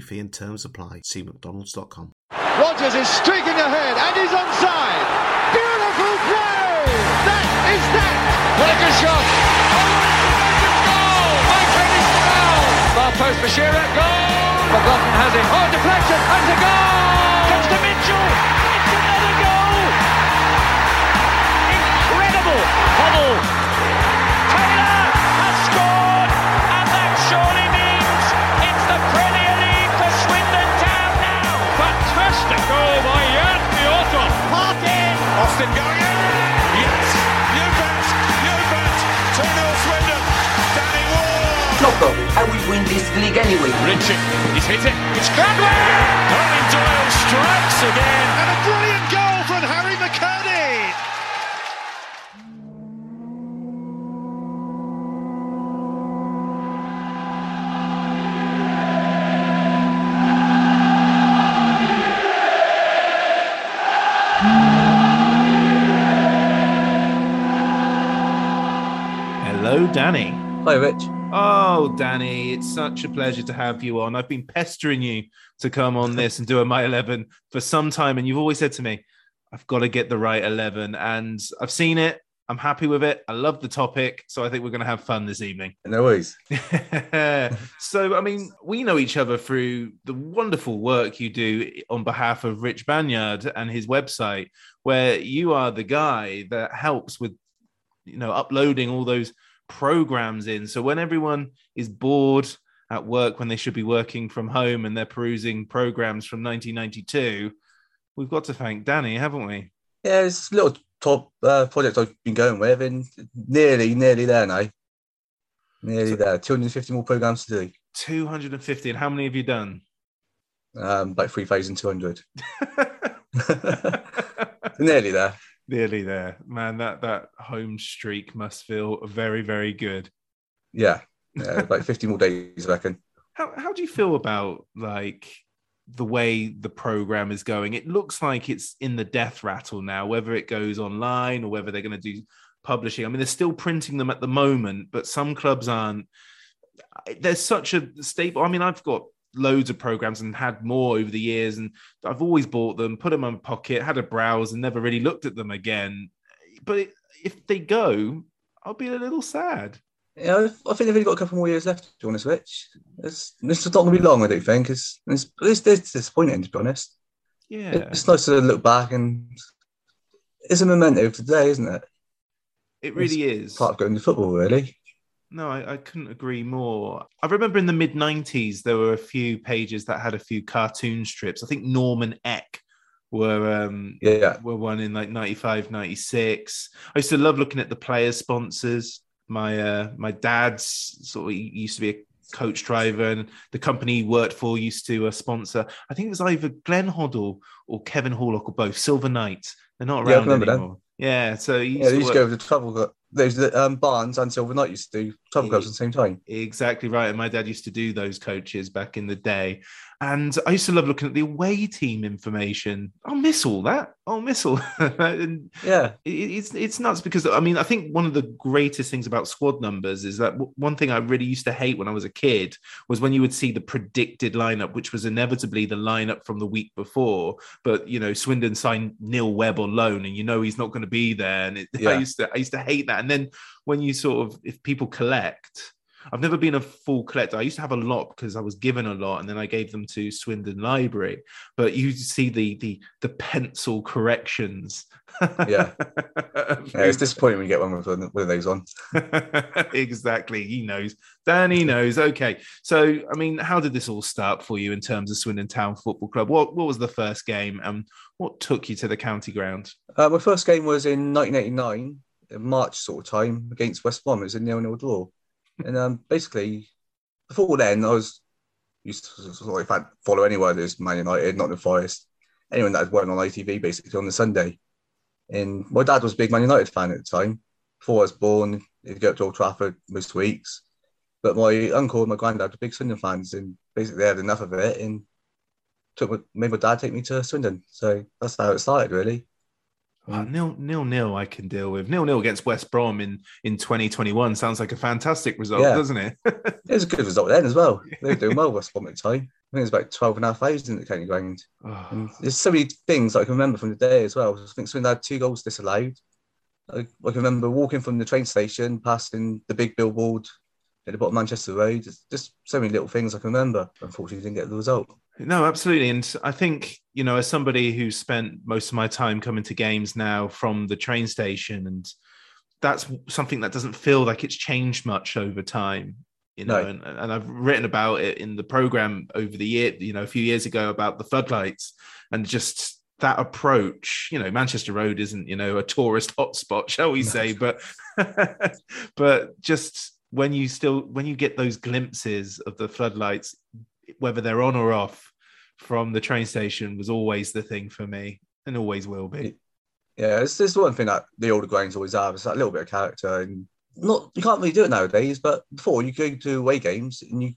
fee and terms apply. See McDonald's.com. Rogers is streaking ahead and he's onside. Beautiful play! That is that! What a shot! Goal! My finish goal! Far post for Shearer, goal! McLaughlin has it. Oh, deflection and a goal! Comes to Mitchell. It's another goal! Incredible! Hubble. Fantastic goal by Jan Piotr. Parkin. Austin going in. Yes, you bet, you bet. 2 0 Swindon. Danny Ward. Loco, I will win this league anyway. Richie, he's hit it. It's Gladwin. Colin Doyle strikes again. And a brilliant goal from Harry Danny. Hi, Rich. Oh, Danny, it's such a pleasure to have you on. I've been pestering you to come on this and do a My 11 for some time, and you've always said to me, I've got to get the right 11. And I've seen it. I'm happy with it. I love the topic. So I think we're going to have fun this evening. No worries. so, I mean, we know each other through the wonderful work you do on behalf of Rich Banyard and his website, where you are the guy that helps with, you know, uploading all those programs in. So when everyone is bored at work when they should be working from home and they're perusing programs from 1992, we've got to thank Danny, haven't we? Yeah, it's a little top uh, project I've been going with, and nearly, nearly there now. Nearly there. 250 more programs to do. 250. And how many have you done? Um, about 3,200. nearly there. Nearly there. Man, that, that home streak must feel very, very good. Yeah, yeah about 50 more days, I reckon. How, how do you feel about like the way the program is going? It looks like it's in the death rattle now, whether it goes online or whether they're going to do publishing. I mean, they're still printing them at the moment, but some clubs aren't. There's such a staple. I mean, I've got loads of programs and had more over the years, and I've always bought them, put them in my pocket, had a browse, and never really looked at them again. But if they go, I'll be a little sad. Yeah, I think they've only got a couple more years left, to be honest, Rich. It's, it's not going to be long, I don't think. It's, it's, it's, it's disappointing, to be honest. Yeah. It's nice to look back and it's a memento of today, isn't it? It really it's is. Part of going to football, really. No, I, I, couldn't agree more. I remember in the mid 90s, there were a few pages that had a few cartoon strips. I think Norman Eck were um yeah. were one in like 95 96 i used to love looking at the player sponsors. My uh my dad's sort of used to be a coach driver and the company he worked for used to uh, sponsor. I think it was either glenn hoddle or kevin horlock or both. Silver knight. They're not Yeah, around them. anymore. Yeah so he Yeah, they to used to work- go over the club. The um, Barnes and Silver Knight used to do travel clubs at the same time. Exactly right. And my dad used to do those coaches back in the day. And I used to love looking at the away team information. I'll miss all that. I'll miss all and Yeah. it- it's it's nuts because I mean I think one of the greatest things about squad numbers is that one thing I really used to hate when I was a kid was when you would see the predicted lineup, which was inevitably the lineup from the week before. But you know, Swindon signed Neil Webb on loan, and you know he's not going to be there. And it, I used to I used to hate that. And then when you sort of if people collect. I've never been a full collector. I used to have a lot because I was given a lot, and then I gave them to Swindon Library. But you see the the the pencil corrections. Yeah. Yeah, it's disappointing when you get one with one of those on. exactly. He knows. Danny knows. Okay. So, I mean, how did this all start for you in terms of Swindon Town Football Club? What What was the first game, and what took you to the county ground? Uh, my first game was in 1989, in March sort of time, against West Brom. It was a nil-nil draw. And um, basically, before then, I was used to sort of follow anyone that's Man United, Nottingham Forest, anyone that had won on ITV basically on the Sunday. And my dad was a big Man United fan at the time. Before I was born, he'd go up to Old Trafford most weeks. But my uncle and my granddad were big Swindon fans, and basically they had enough of it and took my, made my dad take me to Swindon. So that's how it started, really. Oh, nil nil nil. I can deal with nil nil against West Brom in in 2021. Sounds like a fantastic result, Yeah. doesn't it? It was a good result then as well. They were doing well West Brom at the time. I think it was about 12 and a half thousand at the county ground. Oh, And there's so many things I can remember from the day as well. I think Swindon had two goals disallowed. I, I can remember walking from the train station, passing the big billboard at the bottom of Manchester Road. It's just so many little things I can remember. Unfortunately, didn't get the result. No, absolutely. And I think, you know, as somebody who spent most of my time coming to games now from the train station, and that's something that doesn't feel like it's changed much over time. You know, No. and, and I've written about it in the program over the year, you know, a few years ago about the floodlights and just that approach. You know, Manchester Road isn't, you know, a tourist hotspot, shall we say, but but just when you still when you get those glimpses of the floodlights whether they're on or off from the train station was always the thing for me and always will be. Yeah, it's, it's one thing that the older grounds always have. It's that little bit of character, and not you can't really do it nowadays. But before you go to away games and you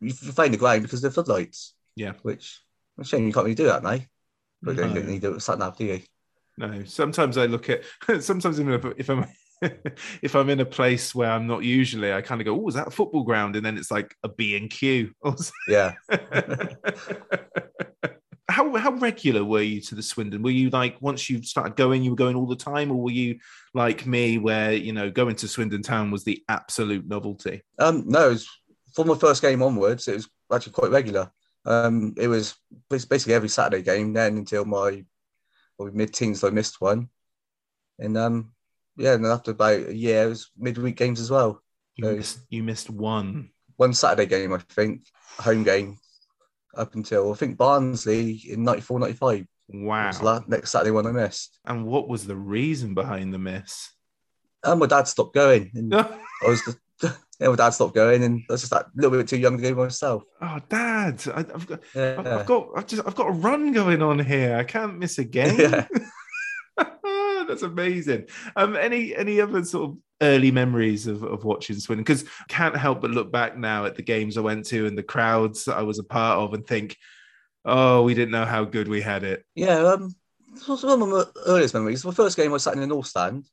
you find the ground because of the floodlights. Yeah. which a shame you can't really do that now. But then you don't need to sat nav, do you? No, sometimes I look at sometimes if I'm if I'm in a place where I'm not usually, I kind of go, "Oh, is that a football ground?" And then it's like a B and Q. Yeah. how how regular were you to the Swindon? Were you like once you started going, you were going all the time, or were you like me, where you know going to Swindon Town was the absolute novelty? Um, no, it was, from my first game onwards, it was actually quite regular. Um, it was basically every Saturday game then until my mid-teens. I missed one, and um, yeah, and then after about a year, it was midweek games as well. You So- missed you missed one. One Saturday game, I think, home game, up until I think Barnsley in 94, 95. Wow. next Saturday one I missed. And what was the reason behind the miss? And my dad stopped going, and I was the, yeah, my dad stopped going, and I was just like, a little bit too young to go myself. Oh, Dad, I, I've got, Yeah, I've, I've got, I've just, I've got a run going on here. I can't miss a game. Yeah. That's amazing. Um, any, any other sort of early memories of, of watching Swindon? Because can't help but look back now at the games I went to and the crowds that I was a part of, and think, oh, we didn't know how good we had it. Yeah, um, one of my earliest memories. My first game I was sat in the North Stand,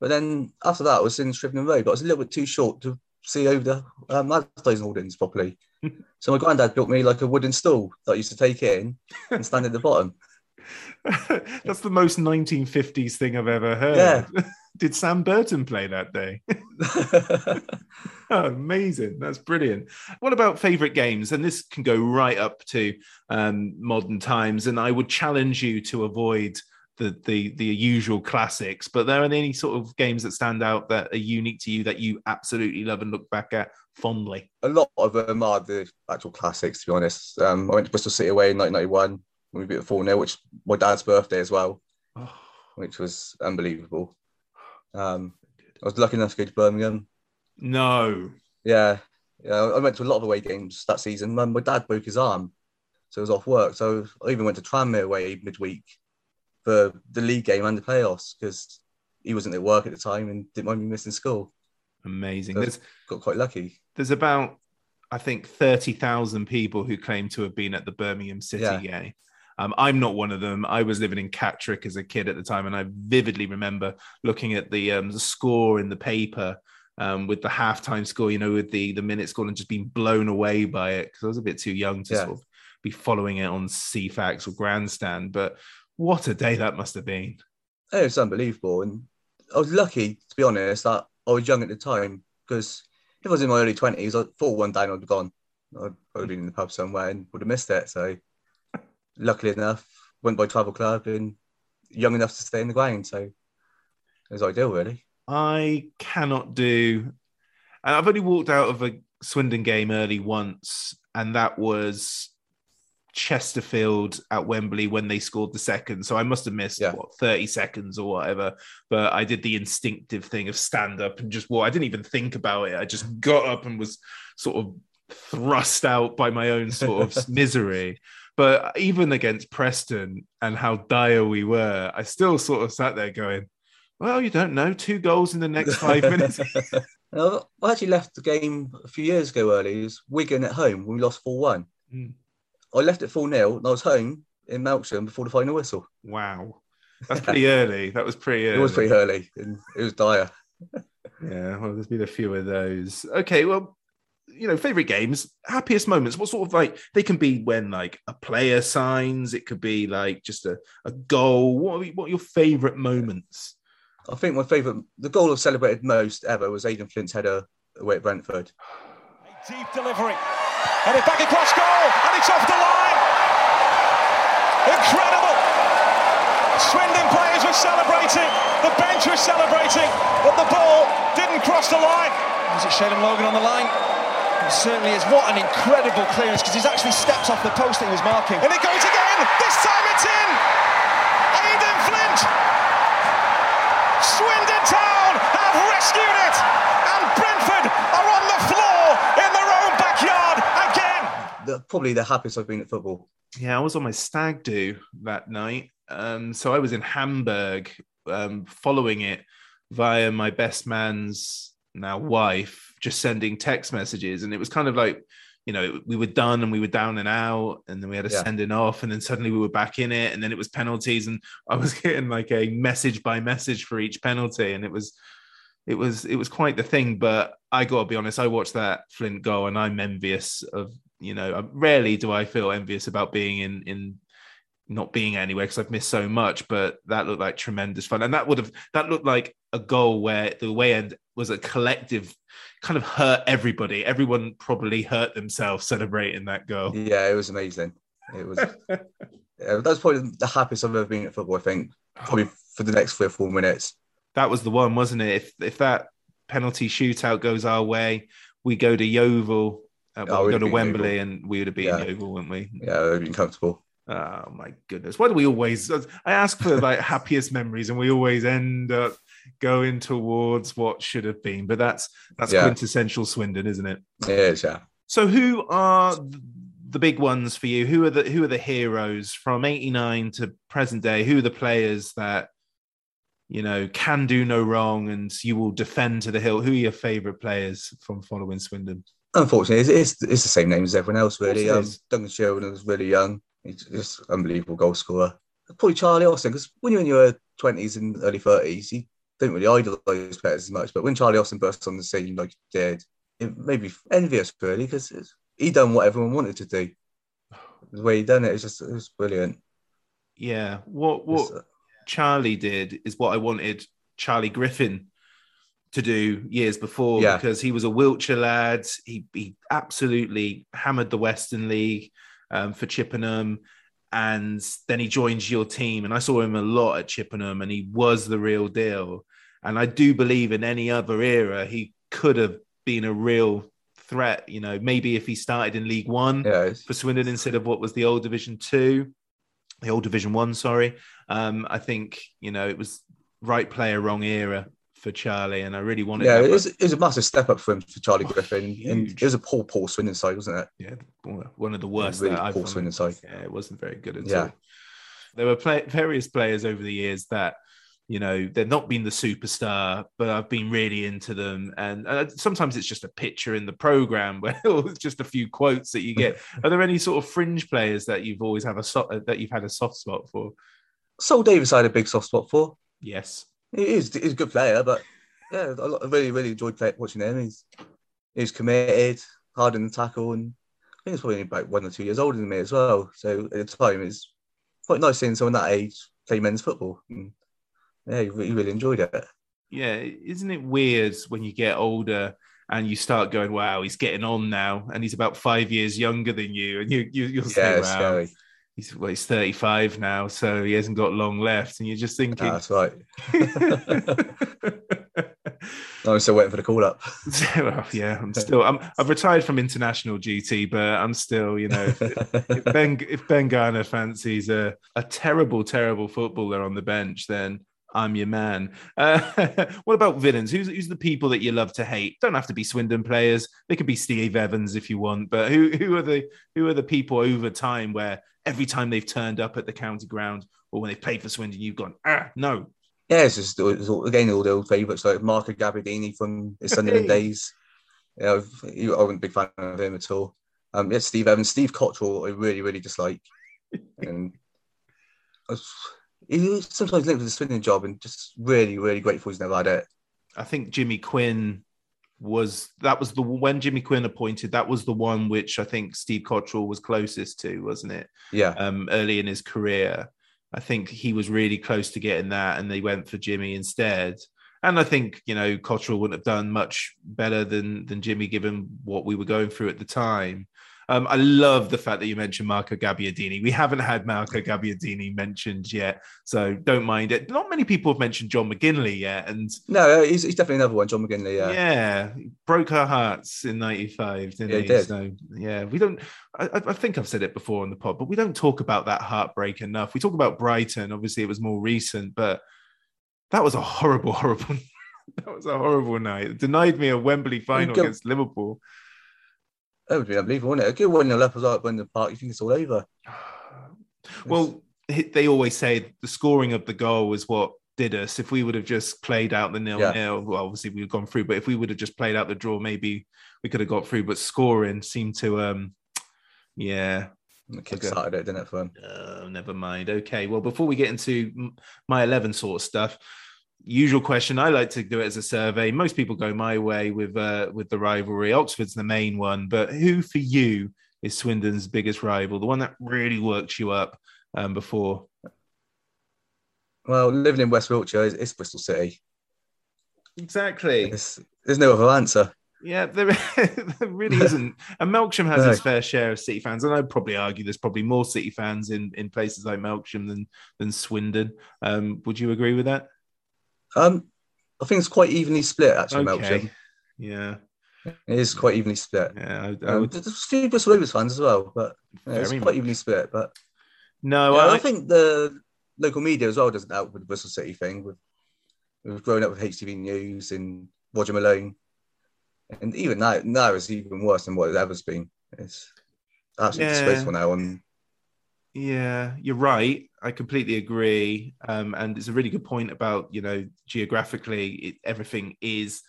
but then after that I was in Shrivenham Road, but I was a little bit too short to see over the um, advertising hoardings properly. so my granddad built me like a wooden stool that I used to take in and stand at the bottom. That's the most 1950s thing I've ever heard. Yeah. Did Sam Burton play that day? Oh, amazing. That's brilliant. What about favorite games? And this can go right up to um, modern times. And I would challenge you to avoid the, the the usual classics. But there are any sort of games that stand out that are unique to you that you absolutely love and look back at fondly? a lot of them are the actual classics, to be honest. Um, I went to Bristol City away in 1991 when we beat the 4 0, which my dad's birthday as well, Oh, which was unbelievable. Um, I was lucky enough to go to Birmingham. no. Yeah, yeah. I went to a lot of away games that season. My, my dad broke his arm, so he was off work. So I even went to Tranmere away midweek for the league game and the playoffs because he wasn't at work at the time and didn't mind me missing school. Amazing. So- There's Got quite lucky. there's about I think, 30,000 people who claim to have been at the Birmingham City Yeah. game. Um, I'm not one of them. I was living in Catterick as a kid at the time, and I vividly remember looking at the, um, the score in the paper um, with the halftime score, you know, with the, the minutes score and just being blown away by it because I was a bit too young to Yeah. sort of be following it on Ceefax or Grandstand. But what a day that must have been. It was unbelievable. And I was lucky, to be honest, that I was young at the time because if I was in my early 20s, I thought one down, I'd have gone. I'd probably been in the pub somewhere and would have missed it. So, luckily enough, went by travel club and young enough to stay in the ground. So, it was ideal, really. I cannot do, and I've only walked out of a Swindon game early once, and that was Chesterfield at Wembley when they scored the second. So I must have missed Yeah. what 30 seconds or whatever. But I did the instinctive thing of stand up and just walk. I didn't even think about it. I just got up and was sort of thrust out by my own sort of misery. But even against Preston and how dire we were, I still sort of sat there going, well, you don't know. Two goals in the next five minutes. I actually left the game a few years ago early. It was Wigan at home when we lost 4 1. Mm. I left it 4 0 and I was home in Melksham before the final whistle. Wow. That's pretty early. That was pretty early. It was pretty early and it was dire. Yeah, well, there's been a few of those. Okay, well, you know, favorite games, happiest moments. What sort of like they can be when like a player signs, it could be like just a, a goal. What are, what are your favorite moments? I think my favourite, the goal I've celebrated most ever was Aden Flint's header away at Brentford. Deep delivery. And it back across goal. And it's off the line. Incredible. Swindon players were celebrating. The bench was celebrating. But the ball didn't cross the line. Was it Shaleum Logan on the line? It certainly is. What an incredible clearance because he's actually stepped off the post that he was marking. And it goes again. This time it's in. Aden Flint. Swindon Town have rescued it. And Brentford are on the floor in their own backyard again. The, probably the happiest I've been at football. Yeah, I was on my stag do that night. Um, so I was in Hamburg um, following it via my best man's now wife, just sending text messages. And it was kind of like, you know, we were done and we were down and out, and then we had a Yeah. sending off, and then suddenly we were back in it, and then it was penalties, and I was getting like a message by message for each penalty, and it was, it was, it was quite the thing. But I got to be honest, I watched that Flint goal, and I'm envious of, you know, I- rarely do I feel envious about being in in not being anywhere because I've missed so much, but that looked like tremendous fun. And that would have that looked like a goal where the way end was a collective kind of hurt everybody. Everyone probably hurt themselves celebrating that goal. Yeah, it was amazing. It was. yeah, that's probably the happiest I've ever been at football. I think probably for the next three or four minutes. That was the one, wasn't it? If if that penalty shootout goes our way, we go to Yeovil. Uh, well, Oh, we go to Wembley, Yeovil. and we would have beaten Yeah. Yeovil, wouldn't we? Yeah, it would have been comfortable. Oh my goodness! Why do we always? I ask for like happiest memories, and we always end up going towards what should have been. But that's that's Yeah. quintessential Swindon, isn't it? It is, yeah. So, who are the big ones for you? Who are the who are the heroes from '89 to present day? Who are the players that you know can do no wrong, and you will defend to the hill? Who are your favourite players from following Swindon? Unfortunately, it's, it's, it's the same name as everyone else, really. Um. Duncan Shearer was really young. He's just unbelievable goal scorer. Probably Charlie Austin, because when you're in your 20s and early 30s, you don't really idolise players as much. But when Charlie Austin burst on the scene like he did, it made me envious, really, because he done what everyone wanted to do. The way he done it, it's just it was brilliant. Yeah, what what uh, Charlie did is what I wanted Charlie Griffin to do years before Yeah. because he was a Wiltshire lad. He he absolutely hammered the Western League um, for Chippenham, and then he joined your team. And I saw him a lot at Chippenham, and he was the real deal. And I do believe in any other era he could have been a real threat. You know, maybe if he started in League One yeah, for Swindon instead of what was the old Division Two, the old Division One. Sorry, um, I think you know it was right player, wrong era for Charlie, and I really wanted. yeah, it was, it was a massive step up for him for Charlie Oh, Griffin, and it was a poor, poor Swindon side, wasn't it? yeah, one of the worst really poor. Swindon side. Yeah, it wasn't very good at Yeah. all. There were play- various players over the years that you know they've not been the superstar but i've been really into them and uh, sometimes it's just a picture in the program where it's just a few quotes that you get are there any sort of fringe players that you've always have a so- that you've had a soft spot for Sol Davis I had a big soft spot for. yes He is he's a good player, but yeah, I really really enjoyed play, watching him. He's he's committed, hard in the tackle, and I think he's probably about one or two years older than me as well. So at the time, it's quite nice seeing someone that age play men's football. And yeah, he really, really enjoyed it. yeah isn't it weird when you get older and you start going wow he's getting on now and he's about five years younger than you and you, you you'll say Yeah, wow scary. he's well, he's 35 now so he hasn't got long left and you're just thinking Ah, that's right. I'm still waiting for the call up. well, yeah, I'm still. I'm. I've retired from international duty, but I'm still. You know, if, if Ben if Ben Garner fancies a a terrible, terrible footballer on the bench, then I'm your man. Uh, what about villains? Who's who's the people that you love to hate? Don't have to be Swindon players. They could be Steve Evans if you want. But who who are the who are the people over time where every time they've turned up at the county ground or when they've played for Swindon, you've gone ah no. Yeah, it's just it's all, again all the old favourites like Marco Gabbiadini from his Sunderland days. You know, he- I wasn't a big fan of him at all. Um, yeah, Steve Evans, Steve Cotterill, I really really dislike, and I was, he sometimes linked with the Swindon job, and just really really grateful he's never had it. I think Jimmy Quinn was that was the when Jimmy Quinn appointed that was the one which I think Steve Cotterill was closest to, wasn't it? Yeah, Um, early in his career, I think he was really close to getting that, and they went for Jimmy instead. And I think you know Cotterill wouldn't have done much better than than Jimmy, given what we were going through at the time. Um, I love the fact that you mentioned Marco Gabbiadini. We haven't had Marco Gabbiadini mentioned yet, so don't mind it. Not many people have mentioned John McGinlay yet, and no, he's, he's definitely another one, John McGinlay. Yeah, yeah, broke our hearts in '95, didn't Yeah, he did. So yeah, we don't. I, I I think I've said it before on the pod, but we don't talk about that heartbreak enough. We talk about Brighton. Obviously, it was more recent, but that was a horrible, horrible. that was a horrible night. It denied me a Wembley final go- against Liverpool. That would be unbelievable, wouldn't it? A good one 0 up as well at the Park. You think it's all over? Well, they always say the scoring of the goal was what did us. If we would have just played out the nil Yeah. nil, well, obviously we've gone through. But if we would have just played out the draw, maybe we could have got through. But scoring seemed to, um, yeah, The kid started it, didn't it, for him? uh, never mind. Okay, well, before we get into my eleven sort of stuff, usual question. I like to do it as a survey. Most people go my way with uh, with the rivalry. Oxford's the main one, but who for you is Swindon's biggest rival? The one that really worked you up um, before. Well, living in West Wiltshire, it's, it's Bristol City. Exactly. It's, there's no other answer. Yeah, there, there really isn't. And Melksham has No. its fair share of City fans, and I'd probably argue there's probably more City fans in, in places like Melksham than than Swindon. Um, would you agree with that? Um, I think it's quite evenly split actually. Melksham. Yeah, It is quite evenly split. yeah. I, I Um, would, there's a few Bristol Rovers fans as well, but yeah, it's quite much. evenly split. But no, yeah, I, I think the local media as well doesn't help with the Bristol City thing. We've, we've grown up with HTV News and Roger Malone, and even now, now it's even worse than what it ever has been. It's absolutely Yeah. disgraceful now. And Yeah, you're right. I completely agree. Um, and it's a really good point about, you know, geographically, it, everything is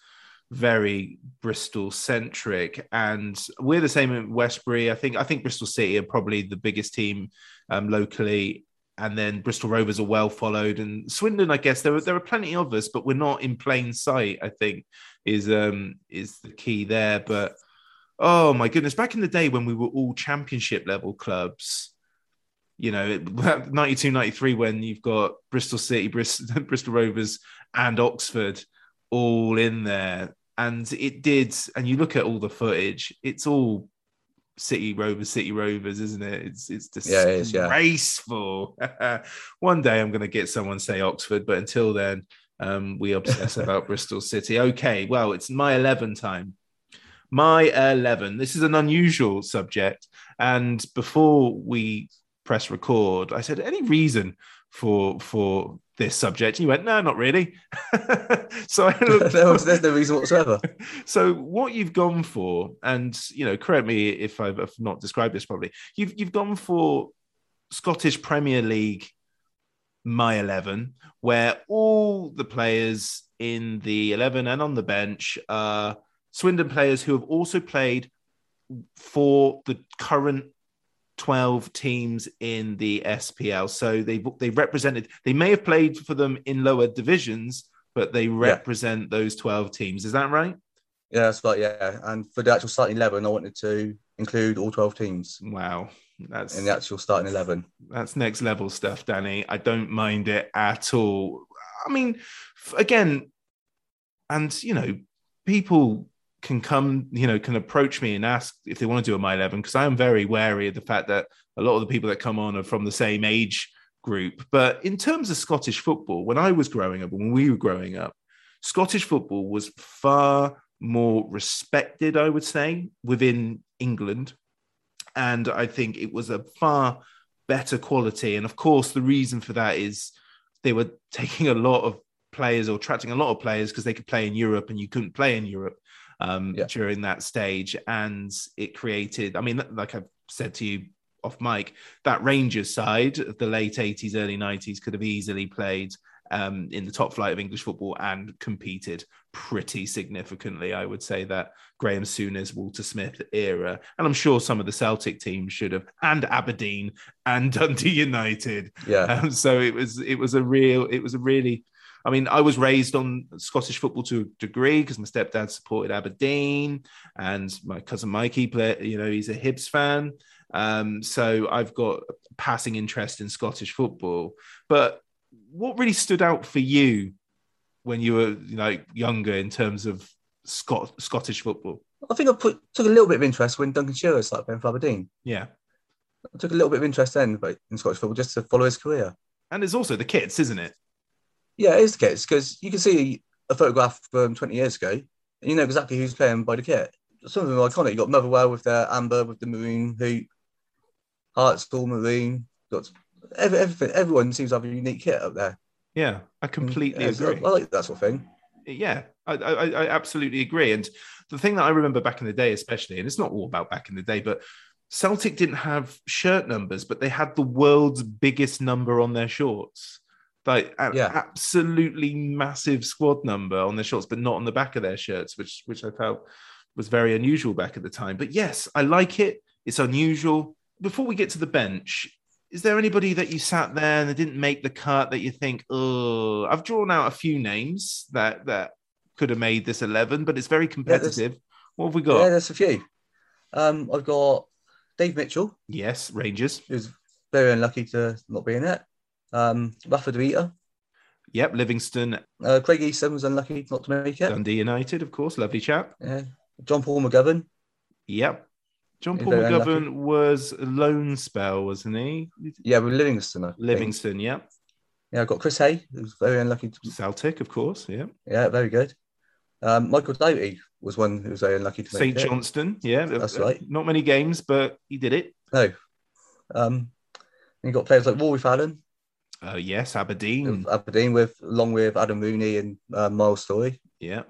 very Bristol centric. And we're the same in Westbury. I think I think Bristol City are probably the biggest team um, locally. And then Bristol Rovers are well followed. And Swindon, I guess there are there are plenty of us, but we're not in plain sight, I think, is um is the key there. But oh my goodness, back in the day when we were all championship level clubs, you know, 92, 93, when you've got Bristol City, Bristol, Bristol Rovers, and Oxford all in there. And it did, and you look at all the footage, it's all City Rovers, City Rovers, isn't it? It's it's Yeah, it is, yeah. disgraceful. One day I'm going to get someone say Oxford, but until then, um, we obsess about Bristol City. Okay, well, it's my 11 time. My 11. This is an unusual subject. And before we press record, I said, any reason for for this subject? And you went, no, not really. so I looked, there's no reason whatsoever. so what you've gone for, and you know, correct me if I've if not described this properly. You've you've gone for Scottish Premier League my 11, where all the players in the 11 and on the bench are Swindon players who have also played for the current 12 teams in the SPL. So they they represented they may have played for them in lower divisions, but they represent yeah. those 12 teams. Is that right? Yeah, that's right. Yeah. And for the actual starting 11, I wanted to include all 12 teams. Wow. That's in the actual starting 11. That's next level stuff, Danny. I don't mind it at all. I mean, again, and you know, people can come, you know, can approach me and ask if they want to do a My 11 because I am very wary of the fact that a lot of the people that come on are from the same age group. But in terms of Scottish football, when I was growing up, when we were growing up, Scottish football was far more respected, I would say, within England. And I think it was a far better quality. And of course, the reason for that is they were taking a lot of players or attracting a lot of players because they could play in Europe and you couldn't play in Europe um, yeah. during that stage. And it created, I mean, like I've said to you off mic, that Rangers side of the late 80s, early 90s could have easily played um, in the top flight of English football and competed pretty significantly. I would say that Graeme Souness, Walter Smith era, and I'm sure some of the Celtic teams should have, and Aberdeen and Dundee United. Yeah. Um, so it was it was a real it was a really I mean, I was raised on Scottish football to a degree because my stepdad supported Aberdeen, and my cousin Mikey, play, you know, he's a Hibs fan. Um, so I've got passing interest in Scottish football. But what really stood out for you when you were, you know, younger in terms of Scot- Scottish football? I think I put, took a little bit of interest when Duncan Shearer started playing for Aberdeen. Yeah. I took a little bit of interest then but in Scottish football just to follow his career. And there's also the kits, isn't it? Yeah, it is the kits because you can see a photograph from 20 years ago and you know exactly who's playing by the kit. Some of them are iconic. You got Motherwell with their amber with the maroon hoop, Hearts all maroon. Got every, everything. Everyone seems to have a unique kit up there. Yeah, I completely yeah, agree. I like that sort of thing. Yeah, I, I, I absolutely agree. And the thing that I remember back in the day, especially, and it's not all about back in the day, but Celtic didn't have shirt numbers, but they had the world's biggest number on their shorts. Like an yeah. absolutely massive squad number on their shorts, but not on the back of their shirts, which which I felt was very unusual back at the time. But yes, I like it. It's unusual. Before we get to the bench, is there anybody that you sat there and they didn't make the cut that you think, oh, I've drawn out a few names that that could have made this eleven, but it's very competitive. Yeah, what have we got? Yeah, there's a few. Um, I've got Dave Mitchell. Yes, Rangers. Who's very unlucky to not be in it. Um, Rafa De Vita. Yep, Livingston. Uh, Craig Easton was unlucky not to make it. Dundee United, of course, lovely chap. Yeah. John Paul McGovern. Yep. John Paul McGovern unlucky. was a loan spell, wasn't he? Yeah, with Livingston. I Livingston, yeah. Yeah, I got Chris Hay, who was very unlucky. To... Celtic, of course, yeah. Yeah, very good. Um, Michael Doughty was one who was very unlucky to St. Johnstone, yeah. That's right. Not many games, but he did it. No. Um, you got players like Rory Fallon, uh, yes, Aberdeen. Aberdeen with along with Adam Rooney and uh, Miles Storey. Yeah.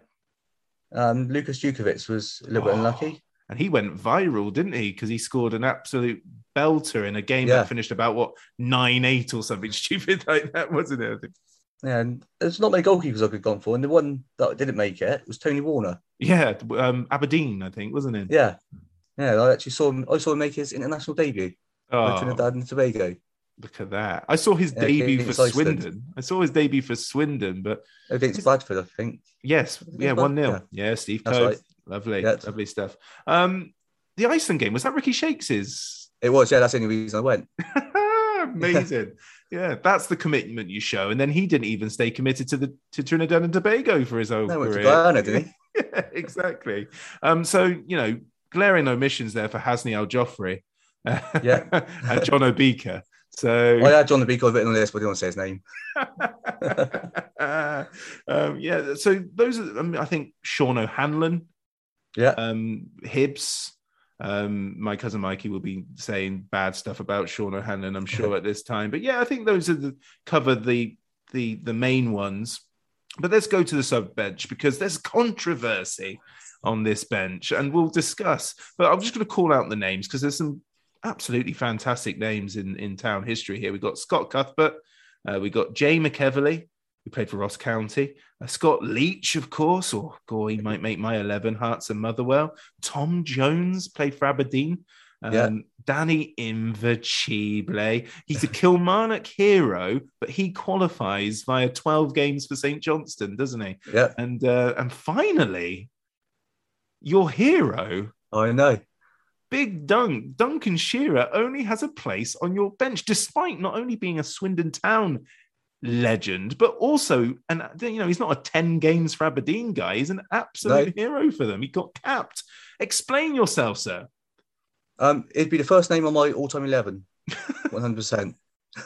Um, Lucas Jutkiewicz was a little oh, bit unlucky. And he went viral, didn't he? Because he scored an absolute belter in a game yeah. that finished about what nine eight or something stupid like that, wasn't it? Yeah, and there's not many goalkeepers I could have gone for, and the one that didn't make it was Tony Warner. Yeah, um, Aberdeen, I think, wasn't it? Yeah, yeah. I actually saw him. I saw him make his international debut oh. Trinidad and Tobago. Look at that. I saw his yeah, debut for Swindon. I saw his debut for Swindon, but against Bradford, I think. Yes, yeah, one 0 yeah. yeah. Steve Coe. Right. Lovely, yeah. lovely stuff. Um, the Iceland game was that Ricky Shakes's? It was. Yeah, that's the only reason I went. Amazing. yeah, that's the commitment you show. And then he didn't even stay committed to the to Trinidad and Tobago for his own no, career. Guyana, did he? yeah, exactly. Um, so you know, glaring omissions there for Hasney Aljofree. yeah, and John Obika. So I had John the Beagle written on this, but I didn't want to say his name. um, yeah, so those are, I, mean, I think Sean O'Hanlon, yeah, um, Hibs. Um, my cousin Mikey will be saying bad stuff about Sean O'Hanlon, I'm sure, at this time. But yeah, I think those are the cover the the the main ones. But let's go to the sub bench because there's controversy on this bench, and we'll discuss. But I'm just going to call out the names because there's some absolutely fantastic names in, in town history here. We've got Scott Cuthbert, Uh, we got Jay McEveley, who played for Ross County. Uh, Scott Leitch, of course, or oh, he might make my 11, Hearts and Motherwell. Tom Jones played for Aberdeen. Um, Yeah. Danny Invincibile. He's a Kilmarnock hero, but he qualifies via 12 games for St. Johnstone, doesn't he? Yeah, And uh, and finally, your hero, I know. Big Dunk, Duncan Shearer, only has a place on your bench, despite not only being a Swindon Town legend, but also, and you know, he's not a 10 games for Aberdeen guy. He's an absolute hero for them. He got capped. Explain yourself, sir. Um, it'd be the first name on my all-time eleven, one hundred percent.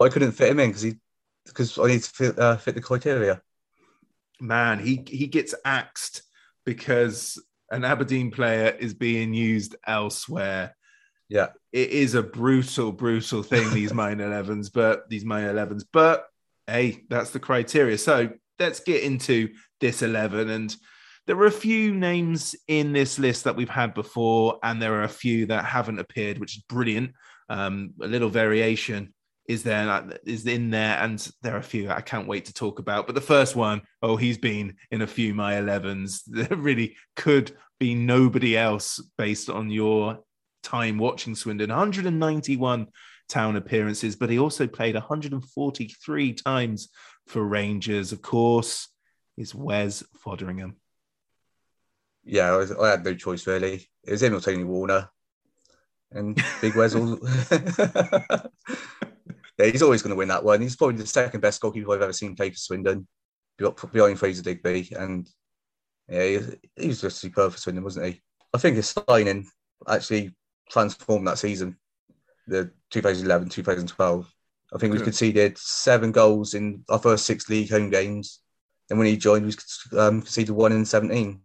I couldn't fit him in because he because I need to fit, uh, fit the criteria. Man, he he gets axed because an Aberdeen player is being used elsewhere. Yeah, it is a brutal, brutal thing, these minor 11s, but these minor 11s. But hey, that's the criteria. So let's get into this 11. And there are a few names in this list that we've had before, and there are a few that haven't appeared, which is brilliant. Um, a little variation is there is in there, and there are a few I can't wait to talk about. But the first one, oh, he's been in a few my 11s. There really could be nobody else based on your time watching Swindon. 191 town appearances, but he also played 143 times for Rangers. Of course, is Wes Foderingham. yeah, I, was, I had no choice really. It was him or Tony Warner, and Big Weasel. yeah, he's always going to win that one. He's probably the second best goalkeeper I've ever seen play for Swindon, behind Fraser Digby, and yeah, he, he was just superb for Swindon, wasn't he? I think his signing actually transformed that season, the 2011 2012. I think we conceded seven goals in our first six league home games. And when he joined, we um, conceded one in 17.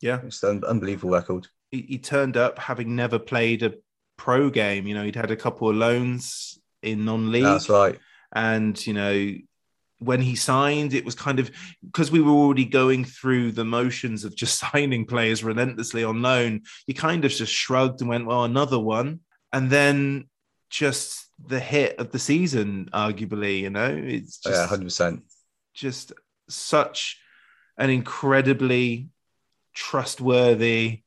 Yeah, It's an unbelievable record. he, he turned up having never played a pro game. You know, he'd had a couple of loans in non-league. That's right. and you know when he signed it was kind of because we were already going through the motions of just signing players relentlessly on loan you kind of just shrugged and went well another one and then just the hit of the season arguably you know it's just yeah, 100%. just such an incredibly trustworthy,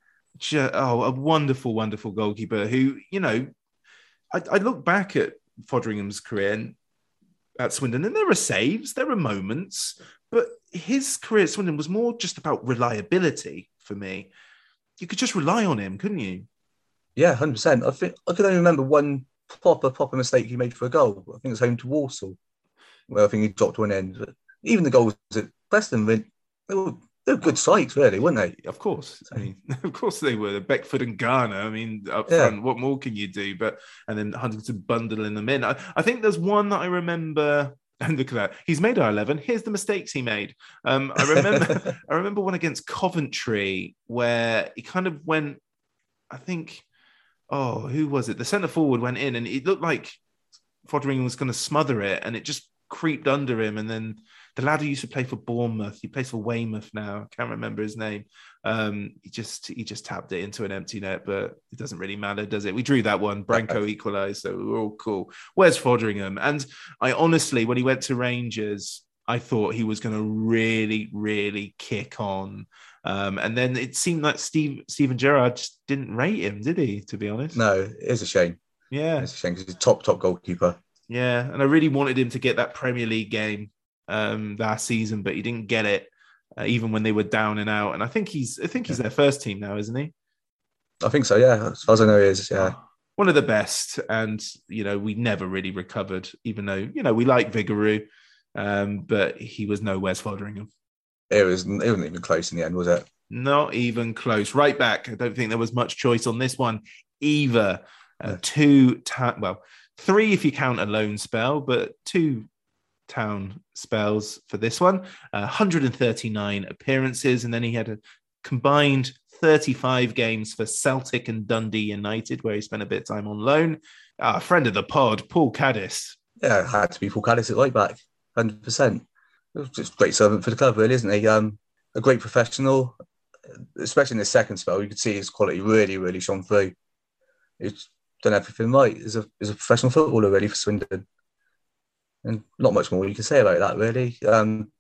oh, a wonderful, wonderful goalkeeper who, you know, I, I look back at Foderingham's career at Swindon, and there are saves, there are moments, but his career at Swindon was more just about reliability for me. You could just rely on him, couldn't you? Yeah, 100%. I think I can only remember one proper, proper mistake he made for a goal. I think it was home to Walsall, where I think he dropped one end. But even the goals at Preston, they were, they were good strikes, really, weren't they? Of course. I mean, of course they were. Beckford and Garner. I mean, up Yeah. front, what more can you do? But and then Huntington bundling them in. I, I think there's one that I remember. And look at that. He's made our 11. Here's the mistakes he made. Um, I remember I remember one against Coventry where he kind of went, I think, oh, who was it? The centre forward went in and it looked like Foderingham was going to smother it and it just creeped under him. And then the lad who used to play for Bournemouth, he plays for Weymouth now. I can't remember his name. Um, he just he just tapped it into an empty net, but it doesn't really matter, does it? We drew that one. Branco equalised, so we were all cool. Where's Foderingham? And I honestly, when he went to Rangers, I thought he was going to really, really kick on. Um, and then it seemed like Steve Steven Gerrard just didn't rate him, did he? To be honest, No, it is a shame. Yeah, It's a shame because he's a top, top goalkeeper. Yeah, and I really wanted him to get that Premier League game um, last season, but he didn't get it, uh, even when they were down and out. And I think he's, I think he's their first team now, isn't he? I think so, yeah. As far as I know, he is, yeah. One of the best, and you know we never really recovered, even though you know we like Vigouroux, um, but he was no Wes Foderingham. It, was, it wasn't even close in the end, was it? Not even close. Right back. I don't think there was much choice on this one either. Uh, two, ta- well, three if you count a loan spell, but two town spells for this one. Uh, 139 appearances, and then he had a combined 35 games for Celtic and Dundee United, where he spent a bit of time on loan. Ah, friend of the pod, Paul Caddis. Yeah, had to be Paul Caddis at right back, 100%. Just great servant for the club, really, isn't he? Um, a great professional, especially in the second spell. You could see his quality really, really shone through. He's done everything right. He's a, he's a professional footballer, really, for Swindon. and not much more you can say about that really. Um,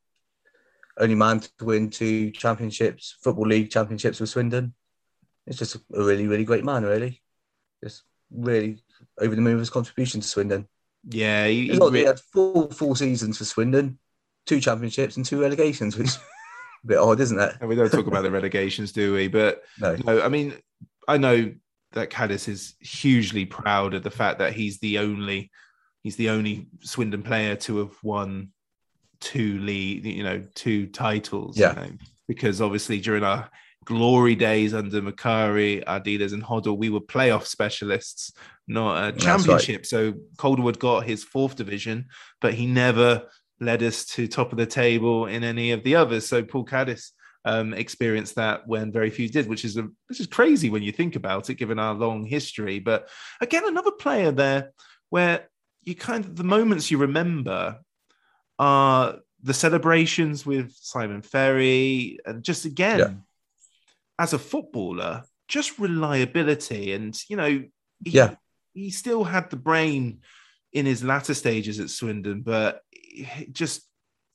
only man to win two championships, football league championships with Swindon. It's just a really, really great man, really. Just really over the moon with his contribution to Swindon. Yeah, he, not that he had four full seasons for Swindon, two championships and two relegations, which is a bit odd, isn't it? And we don't talk about the relegations, do we? But No. no, I mean, I know that Caddis is hugely proud of the fact that he's the only he's the only Swindon player to have won two league, you know, two titles. Yeah. You know, because obviously during our glory days under Macari, Ardiles, and Hoddle, we were playoff specialists, not a right. championship. So Calderwood got his fourth division, but he never led us to top of the table in any of the others. So Paul Caddis um, experienced that when very few did, which is a which is crazy when you think about it, given our long history. But again, another player there where you kind of the moments you remember are the celebrations with Simon Ferry, and just again, Yeah. as a footballer, just reliability, and you know, he, Yeah. he still had the brain in his latter stages at Swindon, but it just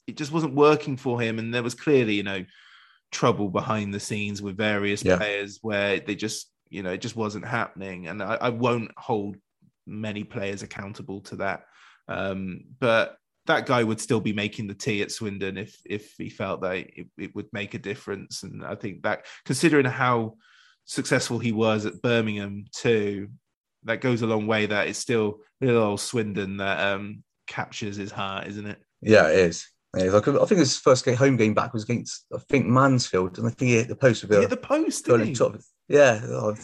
it just wasn't working for him, and there was clearly, you know, trouble behind the scenes with various Yeah. players where they just, you know, it just wasn't happening, and I, I won't hold many players accountable to that, um, but that guy would still be making the tea at Swindon if if he felt that it, it would make a difference, and I think that considering how successful he was at Birmingham too, that goes a long way. That it's still little old Swindon that um, captures his heart, isn't it? Yeah, it is. Is. I, think his first game, home game back was against, I think, Mansfield, and I think he hit the post with He a hit the post, goal didn't he? top. Yeah, I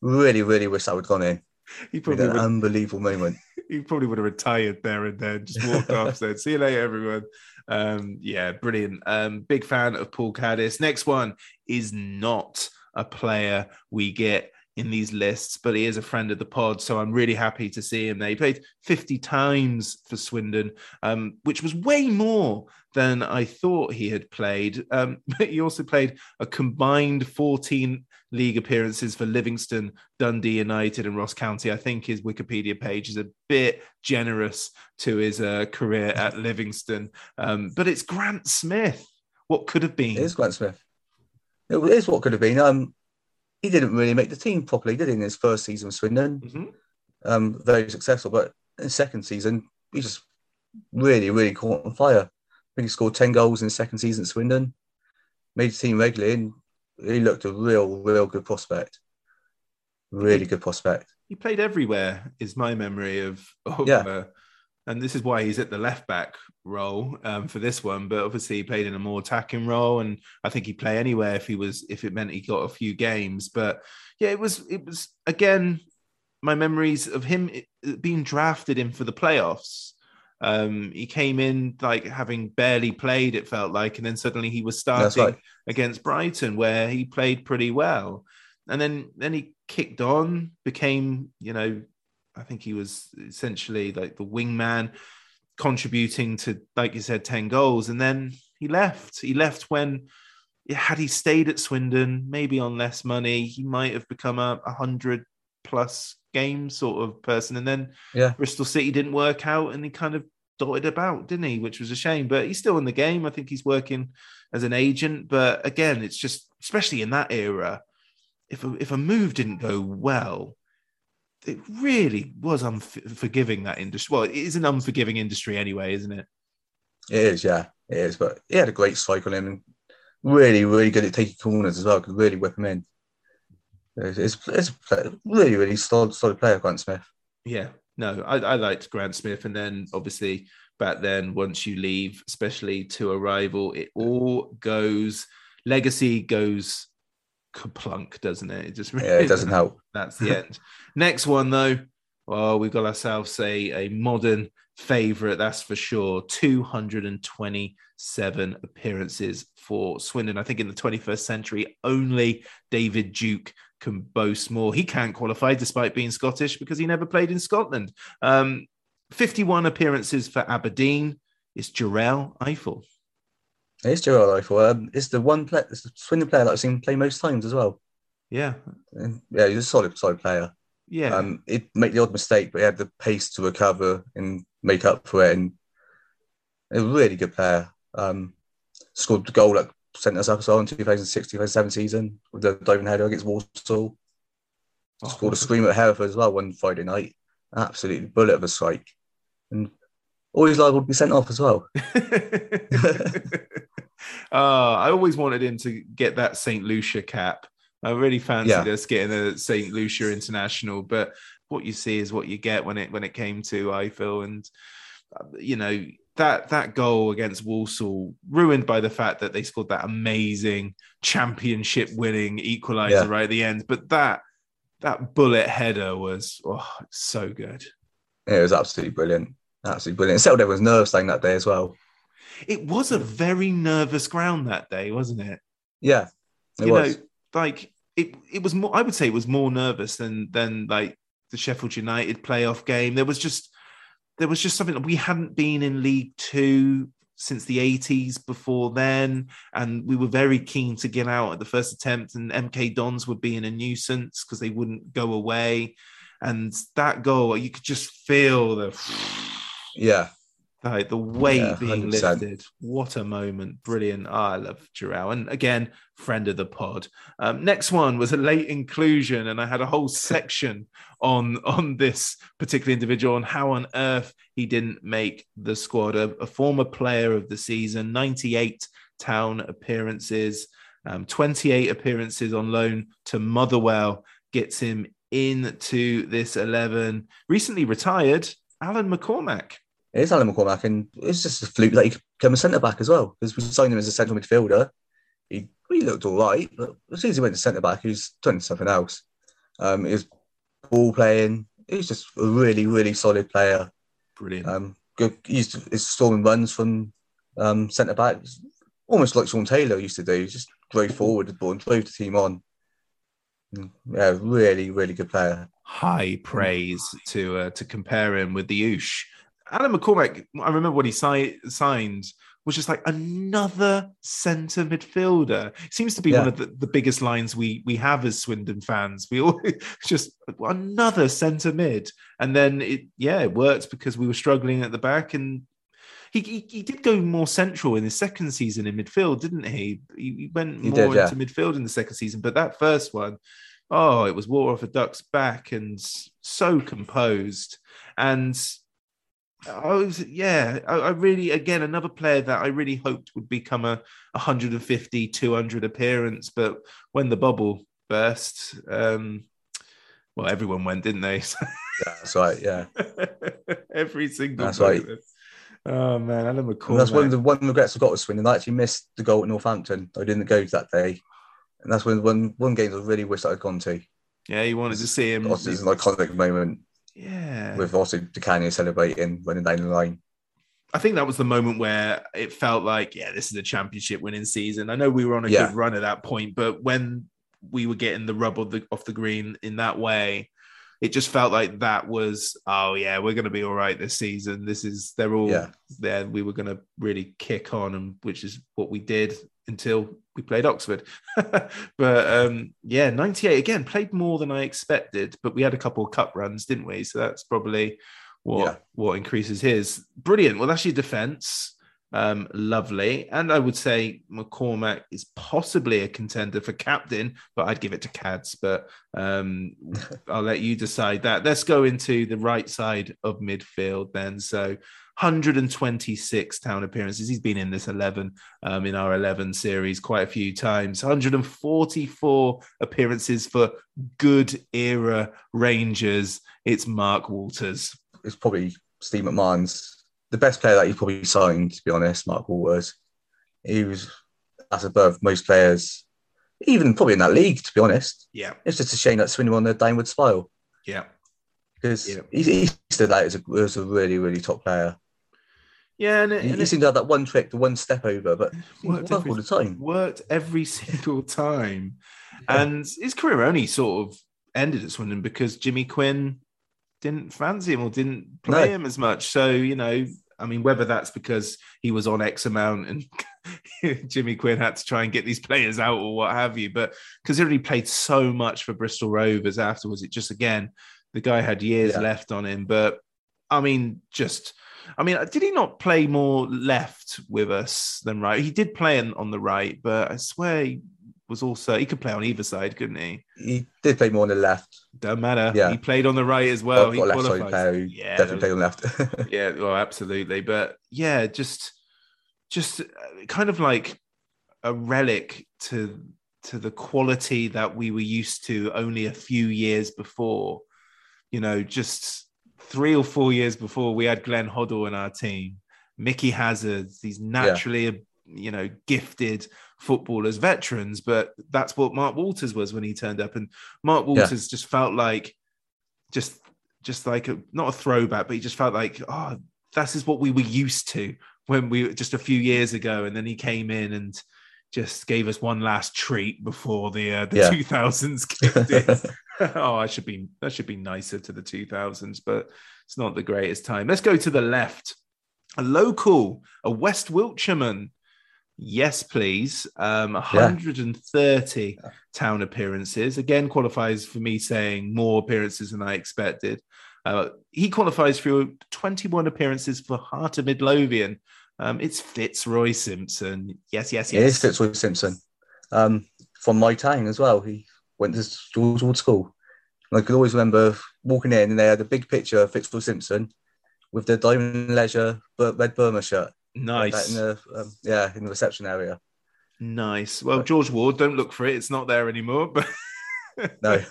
really, really wish that would have gone in. He probably an would, unbelievable moment. he probably would have retired there and then, just walked off, said, "See you later, everyone." Um, yeah, brilliant. Um, big fan of Paul Caddis. Next one is not a player we get in these lists, but he is a friend of the pod, so I'm really happy to see him there. He played 50 times for Swindon, um, which was way more than I thought he had played. Um, but he also played a combined 14 league appearances for Livingston, Dundee United, and Ross County. I think his Wikipedia page is a bit generous to his uh, career at Livingston. Um, but it's Grant Smith. What could have been? It is Grant Smith. It is what could have been. Um, he didn't really make the team properly, did he, in his first season with Swindon? Mhm. Um, very successful, but in second season, he just really, really caught on fire. I think he scored 10 goals in his second season at Swindon, made the team regularly, and he looked a real, real good prospect. Really good prospect. He played everywhere, is my memory of. of Yeah. uh, and this is why he's at the left back role um, for this one. But obviously, he played in a more attacking role, and I think he'd play anywhere if he was if it meant he got a few games. But yeah, it was it was again my memories of him being drafted in for the playoffs. Um, he came in like having barely played, it felt like, and then suddenly he was starting right. against Brighton, where he played pretty well. And then then he kicked on, became, you know, I think he was essentially like the wingman, contributing to, like you said, 10 goals. And then he left. He left when had he stayed at Swindon, maybe on less money, he might have become a, a hundred plus game sort of person. And then Yeah. Bristol City didn't work out and he kind of dotted about, didn't he? Which was a shame. But he's still in the game. I think he's working as an agent. But again, it's just, especially in that era, if a, if a move didn't go well, it really was unforgiving that industry. Well, it is an unforgiving industry anyway, isn't it? It is, yeah, it is. But he had a great cycle him and really, really good at taking corners as well. Could really whip him in. It's, it's, it's a really, really solid, solid player, Grant Smith. Yeah, no, I, I liked Grant Smith, and then obviously back then, once you leave, especially to a rival, it all goes legacy goes kaplunk, doesn't it? It just Yeah, it doesn't help. That's the end. Next one though, well, we've got ourselves a, a modern favourite, that's for sure. 227 appearances for Swindon. I think in the 21st century, only David Duke can boast more. He can't qualify despite being Scottish because he never played in Scotland. Um, 51 appearances for Aberdeen. It's Jerel Ifil. It's Jerel Ifil. Um, it's the one player, it's the Swindon player that I've seen play most times as well. Yeah. Yeah, he's a solid, solid player. Yeah. Um, he'd make the odd mistake, but he had the pace to recover and make up for it. And A really good player. Um, scored the goal that sent us up as well in 2006 2007 season with the diving header against Walsall. Oh, Scored a scream at Hereford as well one Friday night. Absolutely bullet of a strike. And always liable to be sent off as well. uh, I always wanted him to get that St. Lucia cap. I really fancied Yeah. us getting a St. Lucia international, but what you see is what you get when it when it came to Ifil, and uh, you know that that goal against Walsall ruined by the fact that they scored that amazing championship winning equaliser Yeah. right at the end. But that that bullet header was oh, so good. It was absolutely brilliant. Absolutely brilliant. It settled everyone's nerves saying that day as well. It was a very nervous ground that day, wasn't it? Yeah, it you was. know, like it, it was more. I would say it was more nervous than than like the Sheffield United playoff game. There was just there was just something that we hadn't been in League Two since the 80s before then and we were very keen to get out at the first attempt and mk dons would be in a nuisance because they wouldn't go away and that goal you could just feel the yeah, like the weight Yeah, being lifted. What a moment. Brilliant. Ah, I love Giroud. And again, friend of the pod. Um, next one was a late inclusion, and I had a whole section on, on this particular individual on how on earth he didn't make the squad. A, a former player of the season, 98 town appearances, um, 28 appearances on loan to Motherwell, gets him into this 11. Recently retired, Alan McCormack. It is Alan McCormack, and it's just a fluke that he became a centre back as well because we signed him as a central midfielder. He, he looked all right, but as soon as he went to centre back, he was doing something else. Um, he was ball playing. He was just a really, really solid player. Brilliant. Um, good. He used to, his storming runs from um, centre back, almost like Shaun Taylor used to do. He Just drove forward the ball and drove the team on. Mm, Yeah, really, really good player. high praise to uh, to compare him with the Oosh. Alan McCormack, I remember when he si- signed, was just like another centre midfielder. Seems to be one of the, the biggest lines we we have as Swindon fans. We all just another centre mid, and then it yeah it worked because we were struggling at the back and. He, he, he did go more central in his second season in midfield, didn't he? He, he went He more did, yeah. into midfield in the second season, but that first one, oh, it was water off a duck's back and so composed. And I was, yeah, I, I really, again, another player that I really hoped would become a 150, 200 appearance. But when the bubble burst, um, well, everyone went, didn't they? Yeah, that's right. Yeah, Every single That's right. Oh man, Alan and that's one of the one regrets I got with Swindon. I actually missed the goal at Northampton. I didn't go to that day, and that's when one one game I really wish I'd gone to. yeah, you wanted to see him. It's an iconic moment Yeah, with also Di Canio celebrating running down the line. I think that was the moment where it felt like, yeah, this is a championship winning season. I know we were on a Yeah. good run at that point, but when we were getting the rub of the, off the green in that way, it just felt like that was, oh yeah, we're going to be all right this season. This is they're all Yeah. there. We were going to really kick on, and which is what we did until we played Oxford. but um, yeah, ninety eight again played more than I expected, but we had a couple of cup runs, didn't we? So that's probably what Yeah. what increases his brilliant. Well, that's your defense. Um, lovely. And I would say McCormack is possibly a contender for captain, but I'd give it to Cads. But um, I'll let you decide that. Let's go into the right side of midfield then. So 126 town appearances. He's been in this 11 um, in our 11 series quite a few times. 144 appearances for good era Rangers. It's Mark Walters. It's probably Steve McMahon's the best player that he's probably signed. To be honest, Mark Walters. He was that's above most players, even probably in that league. To be honest, Yeah. it's just a shame that Swindon on the downward spiral Yeah. because Yeah. he, he stood out as a, as a really really top player. Yeah. And, it, He, and he seemed to have that one trick, the one step over, but worked worked every- all the time. worked every single time. And his career only sort of ended at Swindon because Jimmy Quinn didn't fancy him or didn't play No. him as much. So, you know, I mean, whether that's because he was on X amount and Jimmy Quinn had to try and get these players out or what have you, but considering he already played so much for Bristol Rovers afterwards, it just again, the guy had years Yeah. left on him. But I mean, just, I mean, did he not play more left with us than right? He did play on, on the right, but I swear he was also, he could play on either side, couldn't he? He did play more on the left. Don't matter. Yeah. He played on the right as well. Got- he got side player yeah, definitely played on left. yeah, well, absolutely. But yeah, just just uh, kind of like a relic to to the quality that we were used to only a few years before. You know, just three or four years before we had Glenn Hoddle in our team, Micky Hazard, these naturally, you know, gifted footballers, veterans, but that's what Mark Walters was when he turned up. And Mark Yeah. Walters just felt like just just like a, not a throwback, but he just felt like, oh, this is what we were used to when we just a few years ago. And then he came in and just gave us one last treat before the uh, the Yeah. 2000s kicked in. oh, I should be that should be nicer to the 2000s, but it's not the greatest time. Let's go to the left. A local, a West Wiltshireman. Yes, please. Um, 130 town appearances. Again, qualifies for me saying more appearances than I expected. Uh, he qualifies for 21 appearances for Heart of Midlothian. Um, it's Fitzroy Simpson. Yes, yes, It is yes. Fitzroy Simpson. Um, from my town as well. He went to George Ward School. And I could always remember walking in and they had a big picture of Fitzroy Simpson with the Diamond Leisure Red Burma shirt. Nice. in the, um, yeah, in the reception area. Nice. Well, George Ward, don't look for it. It's not there anymore. But No.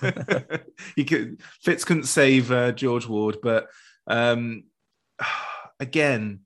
he could Fitz couldn't save uh, George Ward, but um, again,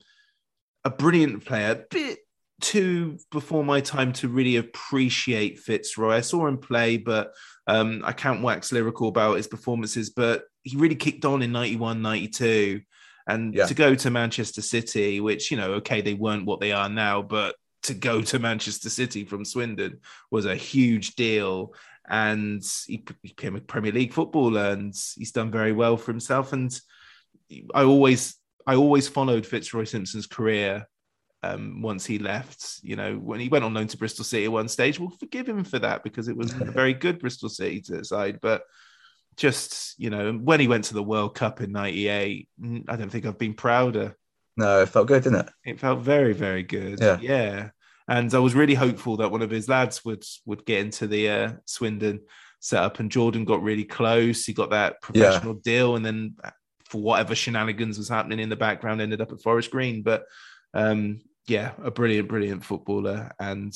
a brilliant player. A bit too before my time to really appreciate Fitzroy. I saw him play, but um, I can't wax lyrical about his performances. But he really kicked on in 91, 92. And Yeah. to go to Manchester City, which, you know, okay, they weren't what they are now, but to go to Manchester City from Swindon was a huge deal. And he became a Premier League footballer and he's done very well for himself. And I always, I always followed Fitzroy Simpson's career um, once he left. You know, when he went on loan to Bristol City at one stage, we'll forgive him for that because it was a very good Bristol City to side. But just, you know, when he went to the World Cup in 98, mm, I don't think I've been prouder. No, it felt good, didn't it? It felt very, very good. Yeah. Yeah. And I was really hopeful that one of his lads would would get into the uh, Swindon setup. And Jordan got really close. He got that professional deal, and then for whatever shenanigans was happening in the background, ended up at Forest Green. But um, yeah, a brilliant, brilliant footballer. And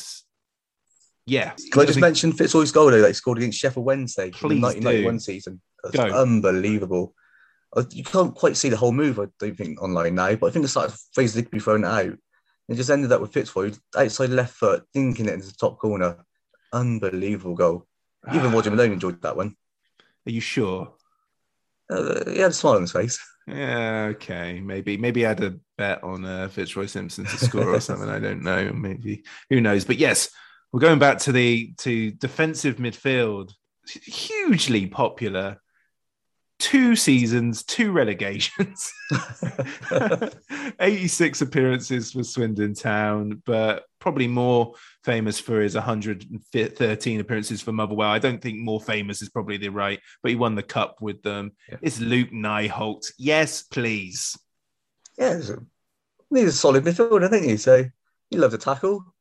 yeah, Can I just mention Fitzroy's goal though, that he scored against Sheffield Wednesday in the 1991 do. season? That's Go. unbelievable. Uh, You can't quite see the whole move, I don't think, online now, but I think the start of Fraser Digby throwing it out. It just ended up with Fitzroy outside left foot, thinking it into the top corner. Unbelievable goal. Even Roger Malone enjoyed that one. Are you sure? Uh, he had a smile on his face. Yeah, okay. Maybe maybe I had a bet on uh, Fitzroy Simpson to score or something. I don't know. Maybe who knows? But yes, we're going back to the to defensive midfield. Hugely popular. Two seasons, two relegations, 86 appearances for Swindon Town, but probably more famous for his 113 appearances for Motherwell. I don't think more famous is probably the right, but he won the cup with them. It's Luc Nijholt. Yes, please. Yeah, he's a, a solid midfielder, don't you? So he loved to tackle.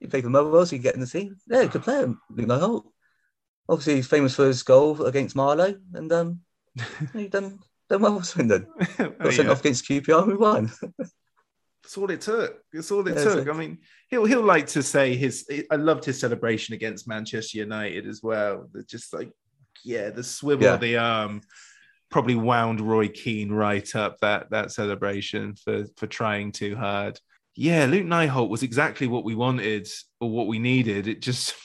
He played for Motherwell, so he get in the team. Yeah, good player, Luc Nijholt. Obviously, he's famous for his goal against Marlow, and um, he done done well for Swindon. Got Oh, sent yeah. off against QPR, and we won. That's all it took. That's all it Yeah, took. so- I mean, he'll he'll like to say his. I loved his celebration against Manchester United as well. Just like, yeah, the swivel Yeah. of the arm probably wound Roy Keane right up that that celebration for for trying too hard. Yeah, Luc Nijholt was exactly what we wanted or what we needed. It just,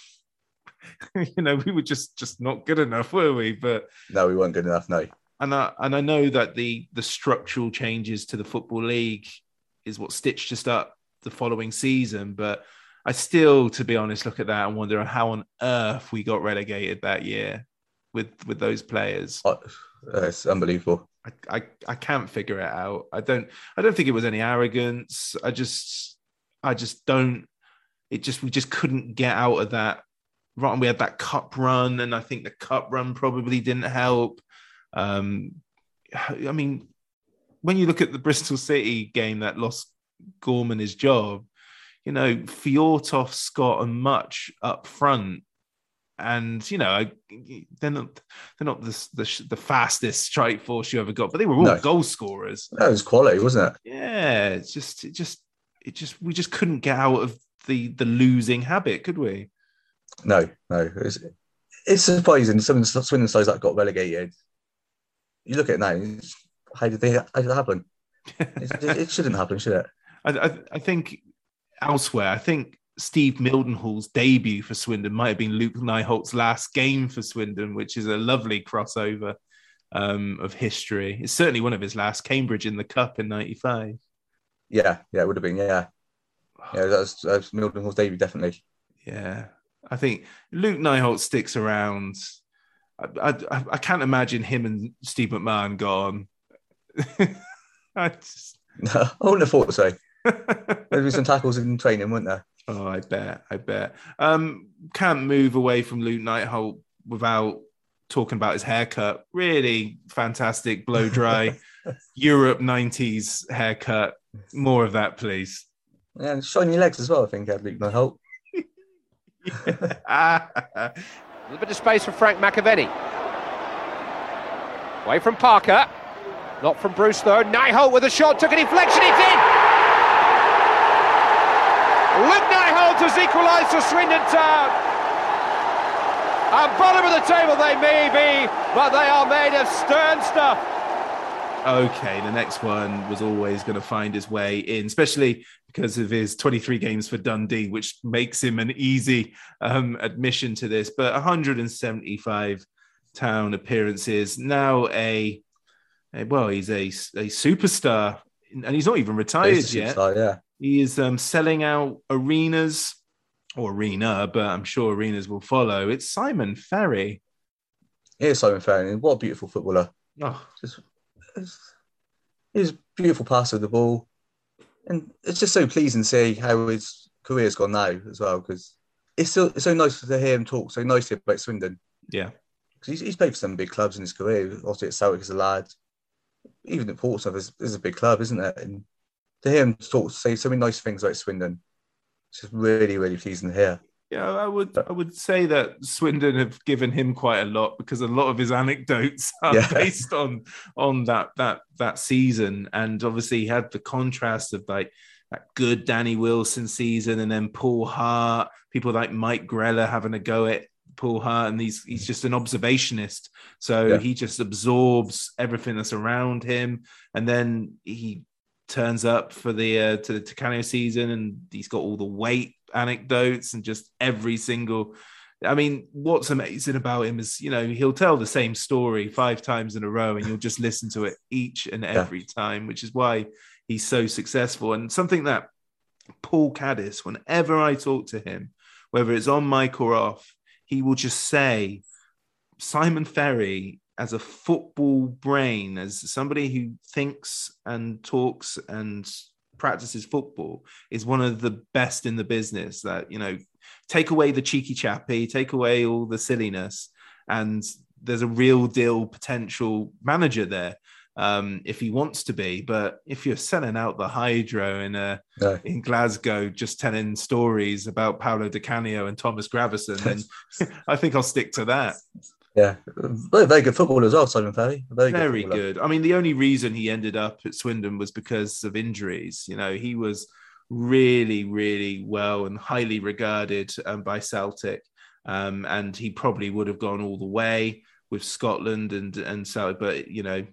you know, we were just just not good enough, were we? But no, we weren't good enough. No, and I and I know that the the structural changes to the football league is what stitched us up the following season, but I still, to be honest, look at that and wonder how on earth we got relegated that year with with those players. Uh, it's unbelievable. I, I I can't figure it out. I don't I don't think it was any arrogance. I just I just don't. It just we just couldn't get out of that. Right, we had that cup run, and I think the cup run probably didn't help. Um, I mean, when you look at the Bristol City game that lost Gorman his job, you know, Fjortoft, Scott, and Mutch up front. And you know they're not they're not the, the, the fastest strike force you ever got, but they were all No. goal scorers. That was quality, wasn't it? Yeah, it's just it just it just we just couldn't get out of the the losing habit, could we? No, no. It's, it's surprising. Some of the Swindon sides that got relegated. You look at it now. it's- How did they? How did it happen? It, it shouldn't happen, should it? I, I, I think elsewhere, I think Steve Mildenhall's debut for Swindon might have been Luc Nijholt's last game for Swindon, which is a lovely crossover um, of history. It's certainly one of his last. Cambridge in the Cup in '95. Yeah, yeah, it would have been. Yeah, yeah. That was, that was Mildenhall's debut, definitely. Yeah, I think Luc Nijholt sticks around. I, I, I can't imagine him and Steve McMahon gone. I just, I wouldn't have thought so. There'd be some tackles in training, wouldn't there? Oh, I bet, I bet. Um, can't move away from Luc Nijholt without talking about his haircut. Really fantastic, blow dry, Europe '90s haircut. More of that, please. Yeah, and shiny legs as well. I think had Luke Holt. A little bit of space for Frank McAvenny. Away from Parker. Not from Bruce though. Nijholt with a shot, took a deflection, it's in! Luke Holds has equalised for Swindon Town. At bottom of the table they may be, but they are made of stern stuff. okay, the next one was always going to find his way in, especially because of his 23 games for Dundee, which makes him an easy um, admission to this. But 175 town appearances, now a, a- well, he's a, a superstar, and he's not even retired He's a yet. superstar, yeah. He is um, selling out arenas or arena, but I'm sure arenas will follow. It's Simon Ferry. Here's Simon Ferry. What a beautiful footballer. Oh, Just, he's beautiful pass of the ball. And it's just so pleasing to see how his career's gone now as well, because it's so, it's so nice to hear him talk so nicely about Swindon. yeah. Because he's, he's played for some big clubs in his career. Obviously at Celtic as a lad. Even at Portsmouth is, is a big club, isn't it? And to hear him talk, say so many nice things about Swindon, it's just really, really pleasing to hear. Yeah, I would I would say that Swindon have given him quite a lot because a lot of his anecdotes are Yeah. based on on that that that season, and obviously he had the contrast of like that good Danny Wilson season, and then Paul Hart, people like Mike Greller having a go at Paul Hart, and he's he's just an observationist, so Yeah. he just absorbs everything that's around him, and then he turns up for the uh, to the Di Canio season, and he's got all the weight anecdotes and just every single. I mean, what's amazing about him is you know he'll tell the same story five times in a row, and you'll just listen to it each and every time, which is why he's so successful. And something that Paul Caddis, whenever I talk to him, whether it's on mic or off, he will just say, Simon Ferry, as a football brain, as somebody who thinks and talks and practices football, is one of the best in the business. That, you know, take away the cheeky chappy, take away all the silliness, and there's a real deal potential manager there um, if he wants to be. But if you're selling out the hydro in a No. in Glasgow, just telling stories about Paolo Di Canio and Thomas Gravison, then I think I'll stick to that. Yeah, very, very good footballer as well, Simon Ferry. Very, Very good. good. I mean, the only reason he ended up at Swindon was because of injuries. You know, he was really, really well and highly regarded um, by Celtic, um, and he probably would have gone all the way with Scotland and and Celtic. But you know,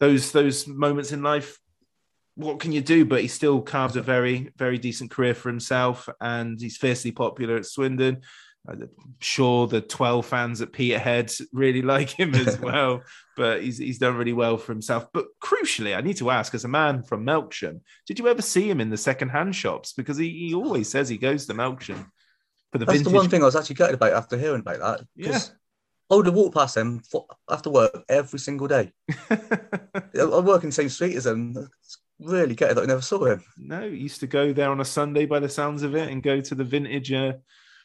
those those moments in life, what can you do? But he still carved a very, very decent career for himself, and he's fiercely popular at Swindon. I'm sure the 12 fans at Peterhead really like him as well, but he's, he's done really well for himself. But crucially, I need to ask, as a man from Melksham, did you ever see him in the second-hand shops? Because he, he always says he goes to Melksham for the That's vintage. the one thing I was actually gutted about after hearing about that. 'cause I would have walked past them for, after work every single day. I work in the same street as them. It's really gutted that I never saw him. No, he used to go there on a Sunday by the sounds of it and go to the vintage, uh,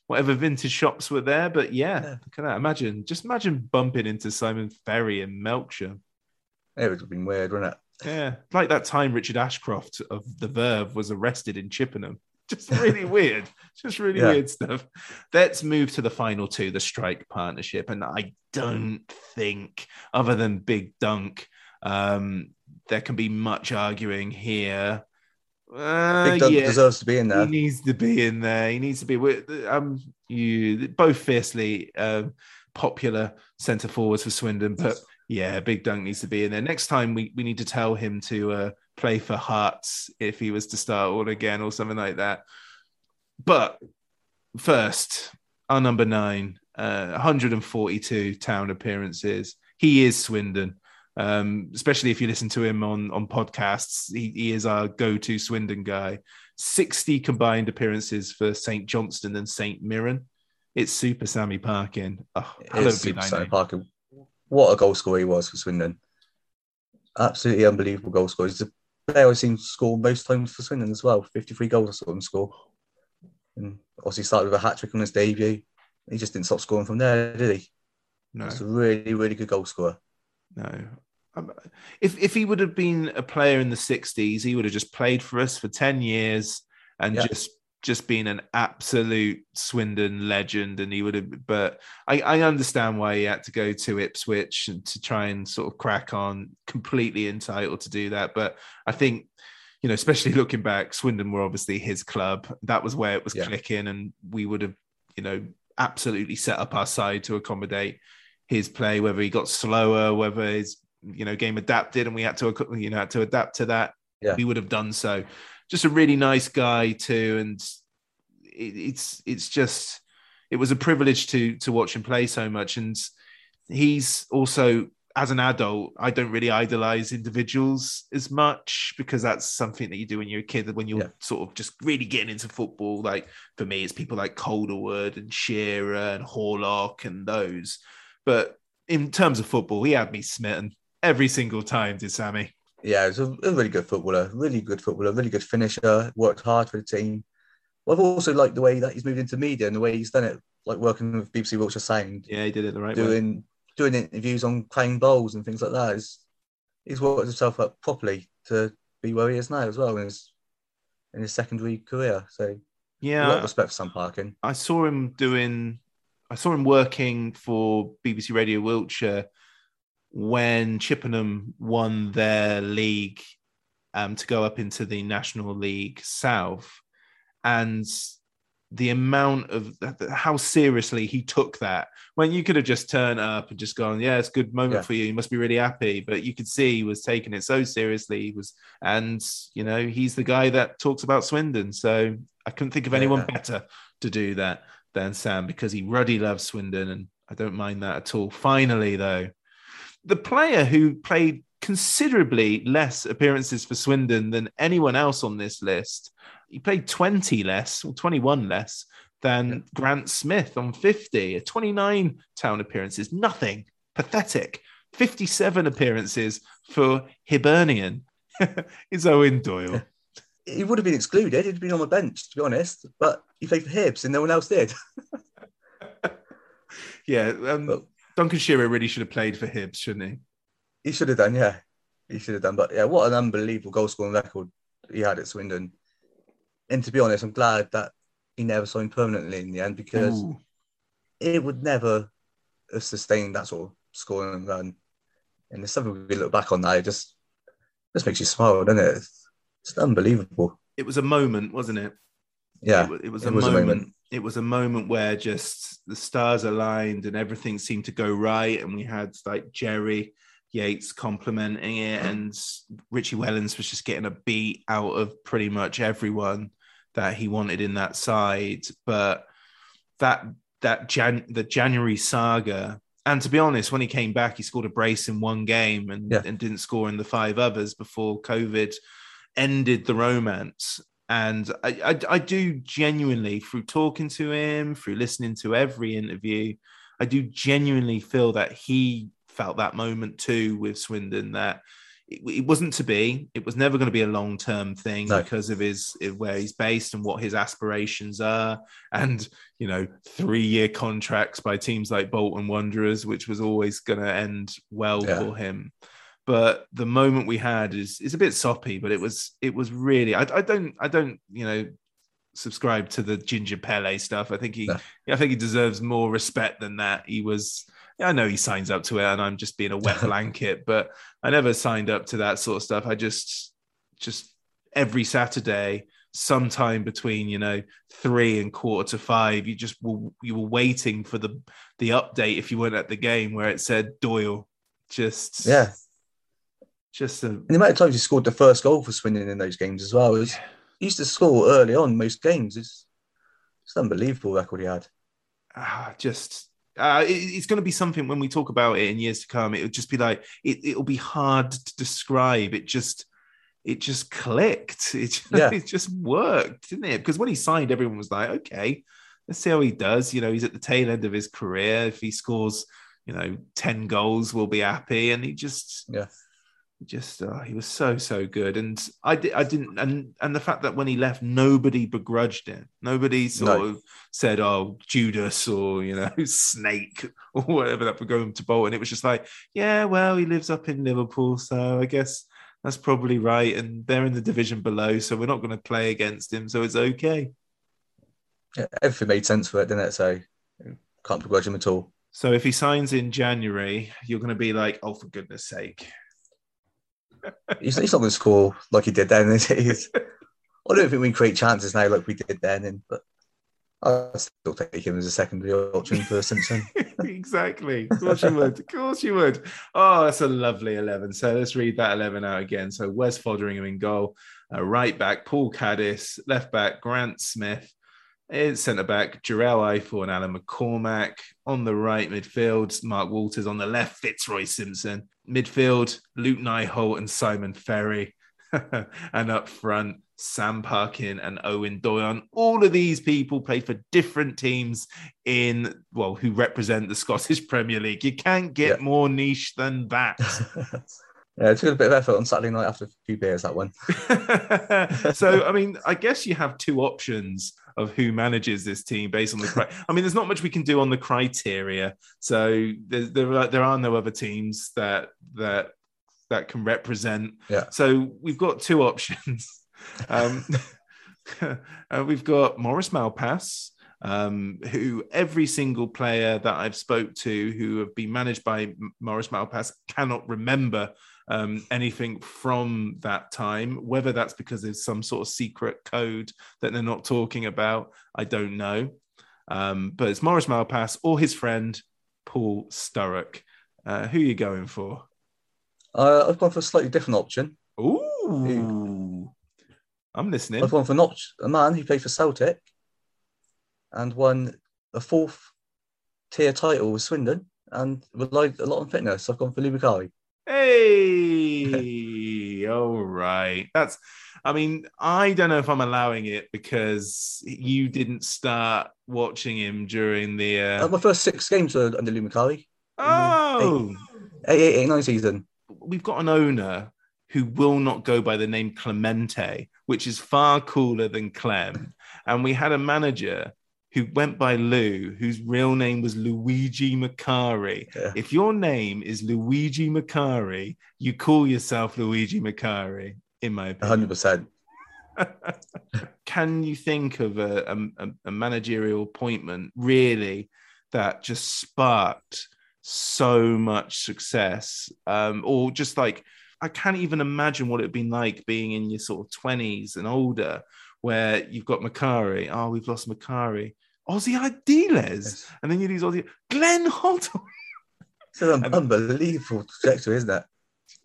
whatever vintage shops were there. But yeah, Yeah. look at that. Imagine, just imagine bumping into Simon Ferry in Melksham. It would have been weird, wouldn't it? Yeah, like that time Richard Ashcroft of the Verve was arrested in Chippenham. Just really weird. Just really Yeah. weird stuff. Let's move to the final two, the strike partnership. And I don't think, other than Big Dunk, um, there can be much arguing here. Uh, Big Dunk yeah, deserves to be in there. He needs to be in there. He needs to be with um you both fiercely um popular centre forwards for Swindon, but yeah, Big Dunk needs to be in there. Next time we, we need to tell him to uh, play for Hearts if he was to start all again or something like that. But first, our number nine, uh, 142 town appearances. He is Swindon. Um, especially if you listen to him on on podcasts, he, he is our go-to Swindon guy. 60 combined appearances for St. Johnstone and St. Mirren. It's Super Sammy Parkin. Oh, It's Super Sammy. Parkin. What a goal scorer he was for Swindon. Absolutely unbelievable goal scorer. He's the player I've seen score most times for Swindon as well. 53 goals I saw him score. And obviously started with a hat trick on his debut. He just didn't stop scoring from there, did he? No. He's a really, really good goal scorer. No. Um, If if he would have been a player in the '60s, he would have just played for us for ten years and Yeah. just just been an absolute Swindon legend. And he would have. But I, I understand why he had to go to Ipswich and to try and sort of crack on. Completely entitled to do that, but I think. You know, especially looking back, Swindon were obviously his club. That was where it was Yeah. clicking, and we would have, you know, absolutely set up our side to accommodate his play, whether he got slower, whether his you know game adapted, and we had to you know had to adapt to that. Yeah. We would have done so. Just a really nice guy too, and it, it's it's just it was a privilege to to watch him play so much, and he's also as an adult, I don't really idolize individuals as much because that's something that you do when you're a kid. When you're Yeah. sort of just really getting into football, like for me, it's people like Calderwood and Shearer and Horlock and those. But in terms of football, he had me smitten every single time, did Sammy? Yeah, he's a, a really good footballer, really good footballer, really good finisher, worked hard for the team. I've also liked the way that he's moved into media and the way he's done it, like working with BBC Wiltshire Sound, Yeah, he did it the right way. doing doing interviews on Crown Bowls and things like that. He's, he's worked himself up properly to be where he is now as well in his in his secondary career. So a lot Yeah, of respect for Sam Parkin. I saw him doing, I saw him working for BBC Radio Wiltshire when Chippenham won their league um, to go up into the National League South. And the amount of how seriously he took that when you could have just turned up and just gone, yeah, it's a good moment Yeah. for you. You must be really happy. But you could see he was taking it so seriously. He was, and you know, he's the guy that talks about Swindon. So I couldn't think of anyone Yeah. better to do that than Sam because he ruddy loves Swindon, and I don't mind that at all. Finally, though, the player who played considerably less appearances for Swindon than anyone else on this list. He played 20 less, or 21 less than Grant Smith on 50, 29 town appearances, nothing, pathetic. 57 appearances for Hibernian. is Eoin Doyle. He would have been excluded. He'd been on the bench, to be honest. But he played for Hibs, and no one else did. Yeah, um, Well- Duncan Shearer really should have played for Hibs, shouldn't he? He should have done, yeah. He should have done. But yeah, what an unbelievable goal scoring record he had at Swindon. And to be honest, I'm glad that he never signed permanently in the end because Ooh. it would never have sustained that sort of scoring run. And it's something we look back on now, it just just makes you smile, doesn't it? It's, it's unbelievable. It was a moment, wasn't it? Yeah. it, wa- it was it a was a moment. It was a moment where just the stars aligned and everything seemed to go right, and we had like Jerry Yates complimenting it, and Richie Wellens was just getting a beat out of pretty much everyone that he wanted in that side. But that that Jan the January saga. And to be honest, when he came back, he scored a brace in one game and, Yeah. and didn't score in the five others before COVID ended the romance. And I, I, I do genuinely, through talking to him, through listening to every interview, I do genuinely feel that he felt that moment too with Swindon that it, it wasn't to be. It was never going to be a long term thing No. because of his where he's based and what his aspirations are, and you know, three year contracts by teams like Bolton Wanderers, which was always going to end well Yeah. for him. But the moment we had is is a bit soppy. But it was it was really I, I don't I don't you know subscribe to the Ginger Pele stuff. I think he No. I think he deserves more respect than that. He was I know he signs up to it, and I'm just being a wet blanket, but I never signed up to that sort of stuff. I just just every Saturday sometime between you know three and quarter to five you just were you were waiting for the the update if you weren't at the game where it said doyle just Yeah. Just a And the amount of times he scored the first goal for Swindon in those games as well. It was, he used to score early on most games. It's, it's an unbelievable record he had. ah, just uh, it- it's going to be something when we talk about it in years to come. It would just be like it, it'll be hard to describe. It just it just clicked. It just, Yeah. it just worked, didn't it? Because when he signed, everyone was like, okay, let's see how he does. You know, he's at the tail end of his career. If he scores, you know, ten goals, we'll be happy. And he just Yeah. Just uh, he was so so good and i did i didn't and and the fact that when he left nobody begrudged him nobody sort No. of said oh judas or you know snake or whatever that would go to bolton it was just like yeah well he lives up in liverpool so i guess that's probably right and they're in the division below so we're not going to play against him so it's okay Yeah, everything made sense for it, didn't it? So can't begrudge him at all. so if he signs in january you're going to be like oh for goodness sake He's, he's not going to score like he did then. is he? I don't think we create chances now like we did then. And, but I'll still take him as a secondary option for Simpson. exactly. Of course you would. Of course you would. Oh, that's a lovely 11. So let's read that 11 out again. So Wes Foderingham in goal, uh, right back, Paul Caddis, left back, Grant Smith, in centre back, Jerel Ifil and Alan McCormack. On the right midfield, Mark Walters. On the left, Fitzroy Simpson. Midfield, Luc Nijholt and Simon Ferry. and up front, Sam Parkin and Eoin Doyle. All of these people play for different teams in, well, who represent the Scottish Premier League. You can't get Yeah. more niche than that. yeah, it took a bit of effort on Saturday night after a few beers, that one. so, I mean, I guess you have two options of who manages this team based on the. I mean, there's not much we can do on the criteria. So there, there, are, there are no other teams that that that can represent. Yeah. So we've got two options. Um, uh, we've got Maurice Malpas. Um, who every single player that I've spoke to who have been managed by Maurice Malpas cannot remember um, anything from that time. Whether that's because there's some sort of secret code that they're not talking about, I don't know. Um, but it's Maurice Malpas or his friend Paul Sturrock. Uh, who are you going for? Uh, I've gone for a slightly different option. Ooh, I'm listening. I've gone for not a man who played for Celtic and won a fourth tier title with Swindon and relied a lot on fitness. I've gone for Lou Macari. Hey, all right. That's, I mean, I don't know if I'm allowing it because you didn't start watching him during the. Uh, Uh... my first six games were under Lou Macari. Oh, Eight, eight, eight, nine season. we've got an owner who will not go by the name Clemente, which is far cooler than Clem. And we had a manager who went by Lou, whose real name was Luigi Macari. Yeah. If your name is Luigi Macari, you call yourself Luigi Macari, in my opinion. 100%. Can you think of a, a, a managerial appointment really that just sparked so much success? Um, or just like, I can't even imagine what it'd been like being in your sort of 20s and older, where you've got Macari. Oh, we've lost Macari. Ossie Ardiles. And then you lose Ossie. Glenn Hoddle. It's an unbelievable trajectory, isn't it?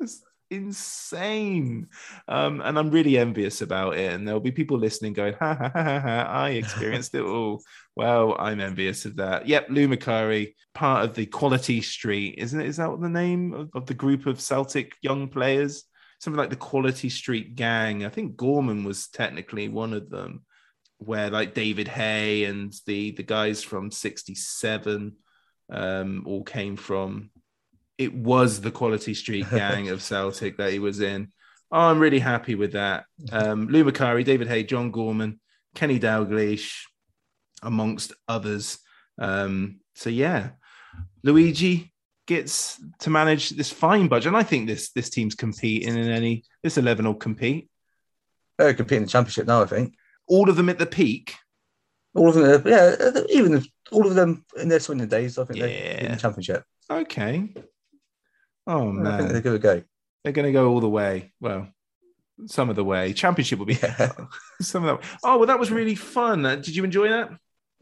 just insane. Um, and I'm really envious about it. And there'll be people listening going, ha ha ha ha, ha I experienced it all. Well, I'm envious of that. Yep, Lou Macari, part of the Quality Street, isn't it? Is that what the name of, of the group of Celtic young players? Something like the Quality Street Gang. I think Gorman was technically one of them, where like David Hay and the the guys from '67 um, all came from it was the Quality Street gang of Celtic that he was in. Oh, I'm really happy with that. Um, Lou Macari, David Hay, John Gorman, Kenny Dalglish, amongst others. Um, so yeah, Luigi, gets to manage this fine budget. And I think this this team's competing in any this eleven will compete. They're competing in the championship now, I think. All of them at the peak. All of them, yeah, even if, all of them in their swinging days, I think they're in Yeah. the championship. Okay. Oh I think man, they're going to go. they're going to go all the way. Well, some of the way. Championship will be Yeah. some of that. Oh well, that was really fun. Uh, did you enjoy that?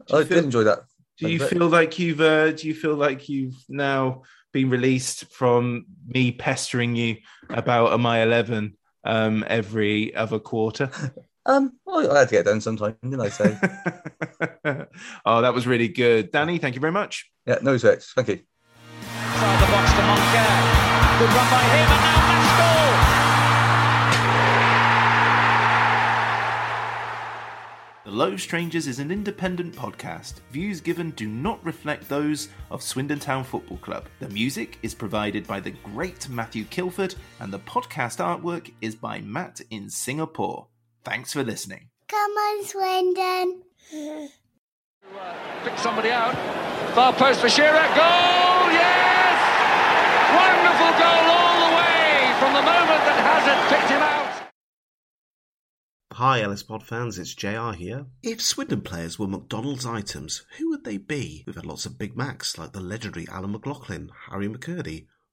You I feel- did enjoy that. Do you feel like you've uh, do you feel like you've now been released from me pestering you about a my eleven um, every other quarter? Um, well, I had to get it done sometime, didn't I say? oh, that was really good, Danny. Thank you very much. yeah, no respect. Thank you. Inside the box to Moncur. Good run by him, and now Mascol. The Low Strangers is an independent podcast. Views given do not reflect those of Swindon Town Football Club. The music is provided by the great Matthew Kilford, and the podcast artwork is by Matt in Singapore. Thanks for listening. Come on, Swindon. Pick somebody out. Far post for Shearer. Goal! Yes! Wonderful goal all the way from the moment that Hazard picked him out. Hi, Ellis Pod fans, it's JR here. If Swindon players were McDonald's items, who would they be? We've had lots of Big Macs like the legendary Alan McLoughlin, Harry McCurdy,